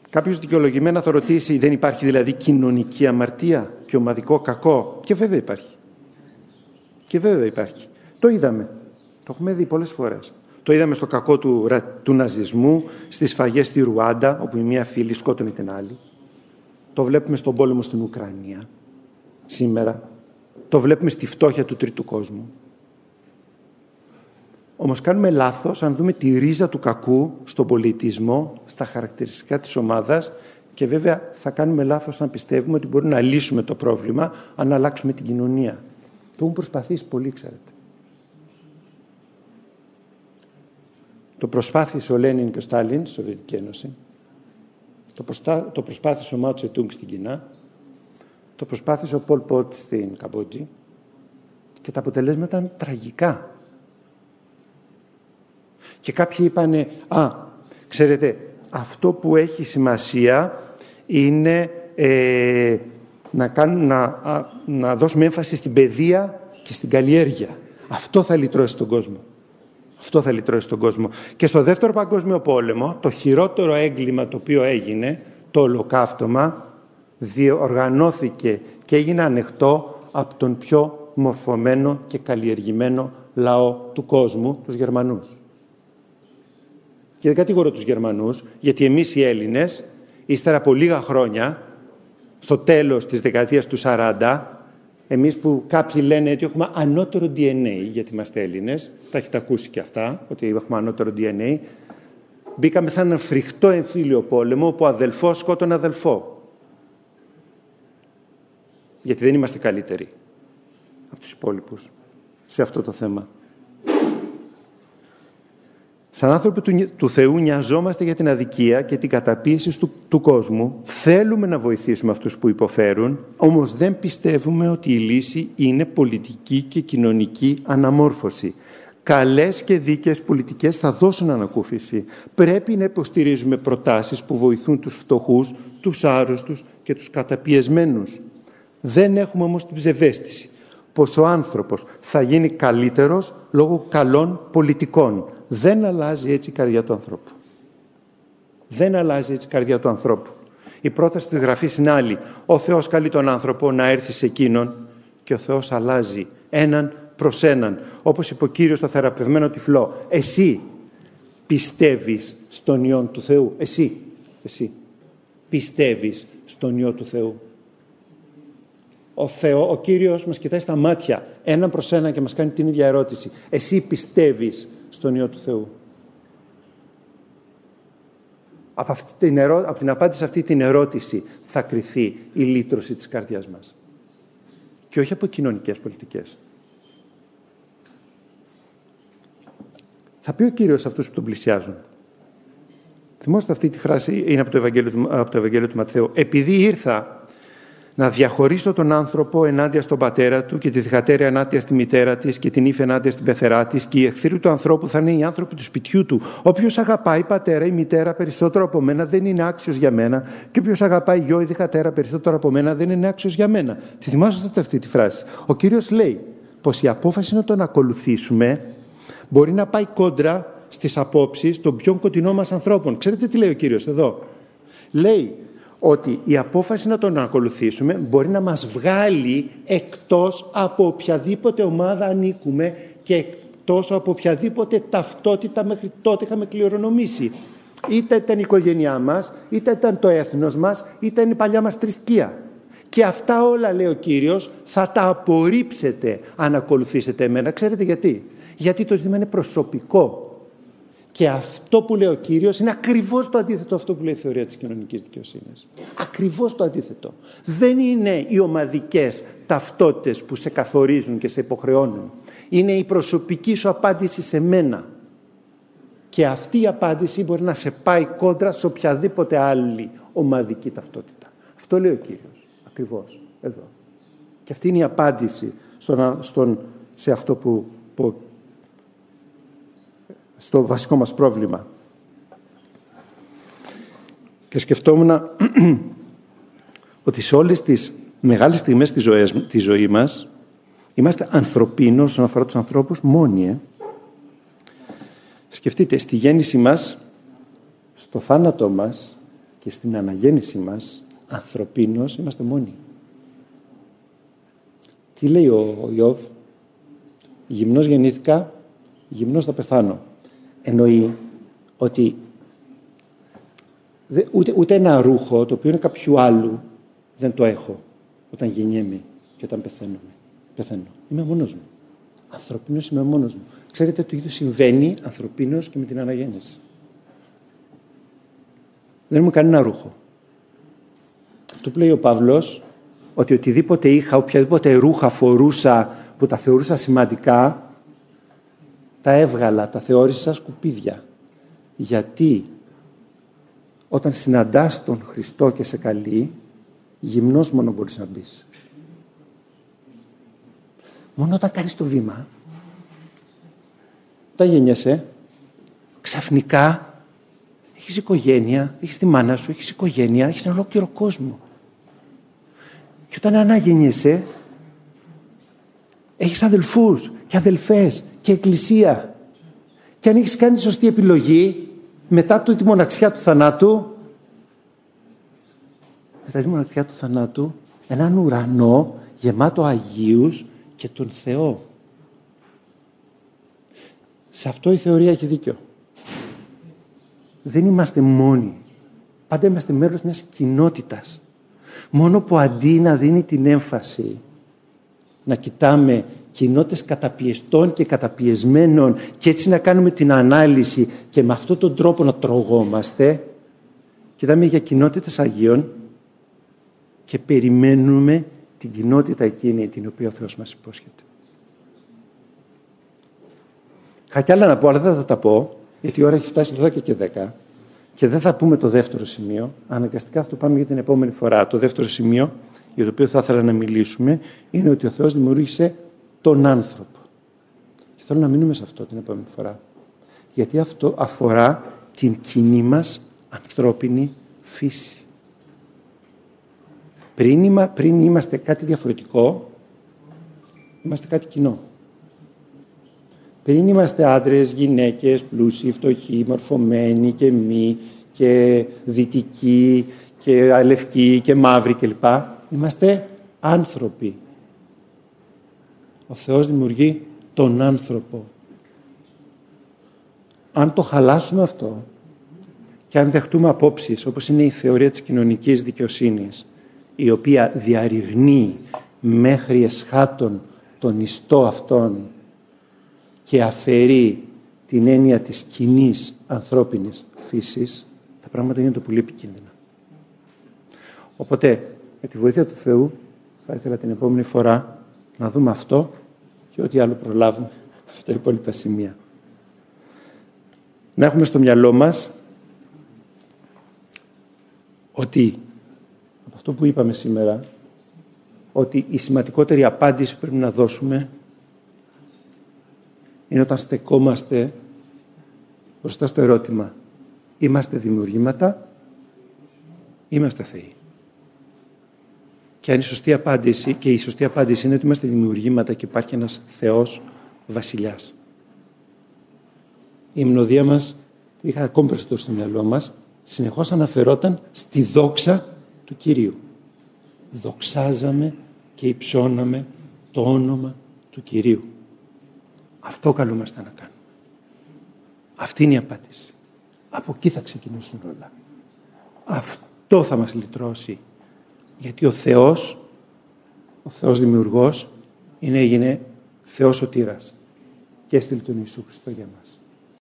Κάποιος δικαιολογημένα θα ρωτήσει, δεν υπάρχει δηλαδή κοινωνική αμαρτία και ομαδικό κακό; Και βέβαια υπάρχει. Και βέβαια υπάρχει. Το είδαμε. Το έχουμε δει πολλές φορές. Το είδαμε στο κακό του, του ναζισμού, στις σφαγές στη Ρουάντα, όπου η μία φίλη σκότωνε την άλλη. Το βλέπουμε στον πόλεμο στην Ουκρανία σήμερα. Το βλέπουμε στη φτώχεια του τρίτου κόσμου. Όμως κάνουμε λάθος αν δούμε τη ρίζα του κακού στον πολιτισμό, στα χαρακτηριστικά της ομάδας και βέβαια θα κάνουμε λάθος αν πιστεύουμε ότι μπορούμε να λύσουμε το πρόβλημα αν αλλάξουμε την κοινωνία. Το έχουν προσπαθήσει πολύ, ξέρετε. Το προσπάθησε ο Λένιν και ο Στάλιν στη Σοβιετική Ένωση. Το, προστα... το προσπάθησε ο Μάο Τσετούγκ στην Κινά. Το προσπάθησε ο Πολ Πότ στην Καμπότζη. Και τα αποτελέσματα ήταν τραγικά. Και κάποιοι είπανε, α, ξέρετε, αυτό που έχει σημασία είναι ε, να, κάνουν, να, να δώσουμε έμφαση στην παιδεία και στην καλλιέργεια. Αυτό θα λυτρώσει τον κόσμο. Αυτό θα λυτρώσει τον κόσμο. Και στο Δεύτερο Παγκόσμιο Πόλεμο, το χειρότερο έγκλημα το οποίο έγινε, το ολοκαύτωμα, διοργανώθηκε και έγινε ανοιχτό από τον πιο μορφωμένο και καλλιεργημένο λαό του κόσμου, τους Γερμανούς. Και δεν κατηγορώ τους Γερμανούς, γιατί εμείς οι Έλληνες, ύστερα από λίγα χρόνια, στο τέλος της δεκαετίας του 40, εμείς που κάποιοι λένε ότι έχουμε ανώτερο DNA, γιατί είμαστε Έλληνες, τα έχετε ακούσει και αυτά, ότι έχουμε ανώτερο DNA, μπήκαμε σαν ένα φρικτό εμφύλιο πόλεμο, όπου αδελφό σκότωνε αδελφό. Γιατί δεν είμαστε καλύτεροι από τους υπόλοιπους σε αυτό το θέμα. Σαν άνθρωποι του, του Θεού νοιαζόμαστε για την αδικία και την καταπίεση του, του κόσμου. Θέλουμε να βοηθήσουμε αυτούς που υποφέρουν, όμως δεν πιστεύουμε ότι η λύση είναι πολιτική και κοινωνική αναμόρφωση. Καλές και δίκαιες πολιτικές θα δώσουν ανακούφιση. Πρέπει να υποστηρίζουμε προτάσεις που βοηθούν τους φτωχούς, τους άρρωστους και τους καταπιεσμένους. Δεν έχουμε όμως την ψευδέστηση πως ο άνθρωπος θα γίνει καλύτερος λόγω καλών πολιτικών. Δεν αλλάζει έτσι η καρδιά του ανθρώπου. Δεν αλλάζει έτσι η καρδιά του ανθρώπου. Η πρόταση της γραφής είναι άλλη. Ο Θεός καλεί τον άνθρωπο να έρθει σε εκείνον και ο Θεός αλλάζει έναν προς έναν. Όπως είπε ο Κύριος στο θεραπευμένο τυφλό. Εσύ πιστεύεις στον Υιόν του Θεού. Εσύ. Εσύ. Πιστεύεις στον Υιό του Θεού ο, Θεό, ο Κύριος μας κοιτάει στα μάτια, ένα προς ένα και μας κάνει την ίδια ερώτηση. Εσύ πιστεύεις στον Υιό του Θεού. Από, αυτή την ερώ... από την απάντηση σε αυτή την ερώτηση θα κριθεί η λύτρωση της καρδιάς μας. Και όχι από κοινωνικές πολιτικές. Θα πει ο Κύριος σε αυτούς που τον πλησιάζουν. Θυμόστε αυτή τη φράση, είναι από το Ευαγγέλιο από το Ευαγγέλιο του Ματθαίου. Επειδή ήρθα να διαχωρίσω τον άνθρωπο ενάντια στον πατέρα του και τη θυγατέρα ενάντια στη μητέρα της και την ύφη ενάντια στην πεθερά της και οι εχθροί του ανθρώπου θα είναι οι άνθρωποι του σπιτιού του. Όποιος αγαπάει πατέρα ή μητέρα περισσότερο από μένα δεν είναι άξιος για μένα και όποιος αγαπάει γιο ή διγατέρα περισσότερο από μένα δεν είναι άξιος για μένα. Τη θυμάστε αυτή τη φράση. Ο κύριος λέει πως η απόφαση να τον ακολουθήσουμε μπορεί να πάει κόντρα στις απόψεις των πιο κοντινών μας ανθρώπων. Ξέρετε τι λέει ο κύριος εδώ; Λέει ότι η απόφαση να τον ακολουθήσουμε μπορεί να μας βγάλει εκτός από οποιαδήποτε ομάδα ανήκουμε και εκτός από οποιαδήποτε ταυτότητα μέχρι τότε είχαμε κληρονομήσει. Είτε ήταν η οικογένειά μας, είτε ήταν το έθνος μας, είτε ήταν η παλιά μας θρησκεία. Και αυτά όλα, λέει ο Κύριος, θα τα απορρίψετε αν ακολουθήσετε εμένα. Ξέρετε γιατί; Γιατί το ζήτημα είναι προσωπικό. Και αυτό που λέει ο Κύριος είναι ακριβώς το αντίθετο αυτό που λέει η θεωρία της κοινωνικής δικαιοσύνης. Ακριβώς το αντίθετο. Δεν είναι οι ομαδικές ταυτότητες που σε καθορίζουν και σε υποχρεώνουν. Είναι η προσωπική σου απάντηση σε μένα. Και αυτή η απάντηση μπορεί να σε πάει κόντρα σε οποιαδήποτε άλλη ομαδική ταυτότητα. Αυτό λέει ο Κύριος. Ακριβώς. Εδώ. Και αυτή είναι η απάντηση στον, στον, σε αυτό που, που στο βασικό μας πρόβλημα. Και σκεφτόμουν ότι σε όλες τις μεγάλες στιγμές της ζωής, της ζωής μας είμαστε ανθρωπίνος όσον αφορά τους ανθρώπους μόνοι. Ε. Σκεφτείτε, στη γέννηση μας, στο θάνατό μας και στην αναγέννηση μας, ανθρωπίνος είμαστε μόνοι. Τι λέει ο Ιώβ, γυμνός γεννήθηκα, γυμνός θα πεθάνω εννοεί ότι ούτε, ούτε ένα ρούχο το οποίο είναι κάποιου άλλου δεν το έχω όταν γεννιέμαι και όταν πεθαίνω. πεθαίνω. Είμαι μόνος μου. Ανθρωπίνος είμαι μόνος μου. Ξέρετε το ίδιο συμβαίνει ανθρωπίνος και με την αναγέννηση. Δεν μου κανένα ρούχο. Αυτό που λέει ο Παύλος, ότι οτιδήποτε είχα, οποιαδήποτε ρούχα φορούσα που τα θεωρούσα σημαντικά, τα έβγαλα, τα θεώρησα σκουπίδια. Γιατί όταν συναντάς τον Χριστό και σε καλεί, γυμνός μόνο μπορείς να μπεις. Μόνο όταν κάνεις το βήμα, όταν γεννιέσαι, ξαφνικά έχεις οικογένεια, έχεις τη μάνα σου, έχεις οικογένεια, έχεις ένα ολόκληρο κόσμο. Και όταν αναγεννιέσαι, έχεις αδελφούς και αδελφές και εκκλησία. Και αν έχεις κάνει τη σωστή επιλογή, μετά το, τη μοναξιά του θανάτου, μετά τη μοναξιά του θανάτου, έναν ουρανό γεμάτο Αγίους και τον Θεό. Σε αυτό η θεωρία έχει δίκιο. Δεν είμαστε μόνοι. Πάντα είμαστε μέρος μιας κοινότητας. Μόνο που αντί να δίνει την έμφαση να κοιτάμε κοινότητες καταπιεστών και καταπιεσμένων και έτσι να κάνουμε την ανάλυση και με αυτόν τον τρόπο να τρογόμαστε. Κοιτάμε για κοινότητες Αγίων και περιμένουμε την κοινότητα εκείνη την οποία ο Θεός μας υπόσχεται. Είχα κι άλλα να πω, αλλά δεν θα τα πω, γιατί η ώρα έχει φτάσει το 10 και 10 και δεν θα πούμε το δεύτερο σημείο. Αναγκαστικά θα το πάμε για την επόμενη φορά. Το δεύτερο σημείο για το οποίο θα ήθελα να μιλήσουμε είναι ότι ο Θεός δημιούργησε τον άνθρωπο. Και θέλω να μείνουμε σε αυτό την επόμενη φορά. Γιατί αυτό αφορά την κοινή μας ανθρώπινη φύση. Πριν, πριν είμαστε κάτι διαφορετικό, είμαστε κάτι κοινό. Πριν είμαστε άντρες, γυναίκες, πλούσιοι, φτωχοί, μορφωμένοι και μη και δυτικοί και αλευκοί και μαύροι κλπ. Είμαστε άνθρωποι. Ο Θεός δημιουργεί τον άνθρωπο. Αν το χαλάσουμε αυτό και αν δεχτούμε απόψεις όπως είναι η θεωρία της κοινωνικής δικαιοσύνης η οποία διαρριγνεί μέχρι εσχάτων τον ιστό αυτόν και αφαιρεί την έννοια της κοινής ανθρώπινης φύσης, τα πράγματα είναι το πολύ επικίνδυνα. Οπότε, με τη βοήθεια του Θεού, θα ήθελα την επόμενη φορά να δούμε αυτό και ό,τι άλλο προλάβουμε από τα υπόλοιπα σημεία. Να έχουμε στο μυαλό μας ότι από αυτό που είπαμε σήμερα, ότι η σημαντικότερη απάντηση που πρέπει να δώσουμε είναι όταν στεκόμαστε μπροστά στο ερώτημα είμαστε δημιουργήματα, είμαστε Θεοί. Και αν η σωστή απάντηση, και η σωστή απάντηση είναι ότι είμαστε δημιουργήματα και υπάρχει ένας Θεός βασιλιάς. Η υμνοδία μας, είχα ακόμη περισσότερο στο μυαλό μας, συνεχώς αναφερόταν στη δόξα του Κυρίου. Δοξάζαμε και υψώναμε το όνομα του Κυρίου. Αυτό καλούμαστε να κάνουμε. Αυτή είναι η απάντηση. Από εκεί θα ξεκινήσουν όλα. Αυτό θα μας λυτρώσει. Γιατί ο Θεός, ο Θεός Δημιουργός, είναι, έγινε Θεός Σωτήρας και έστειλε τον Ιησού Χριστό για μας.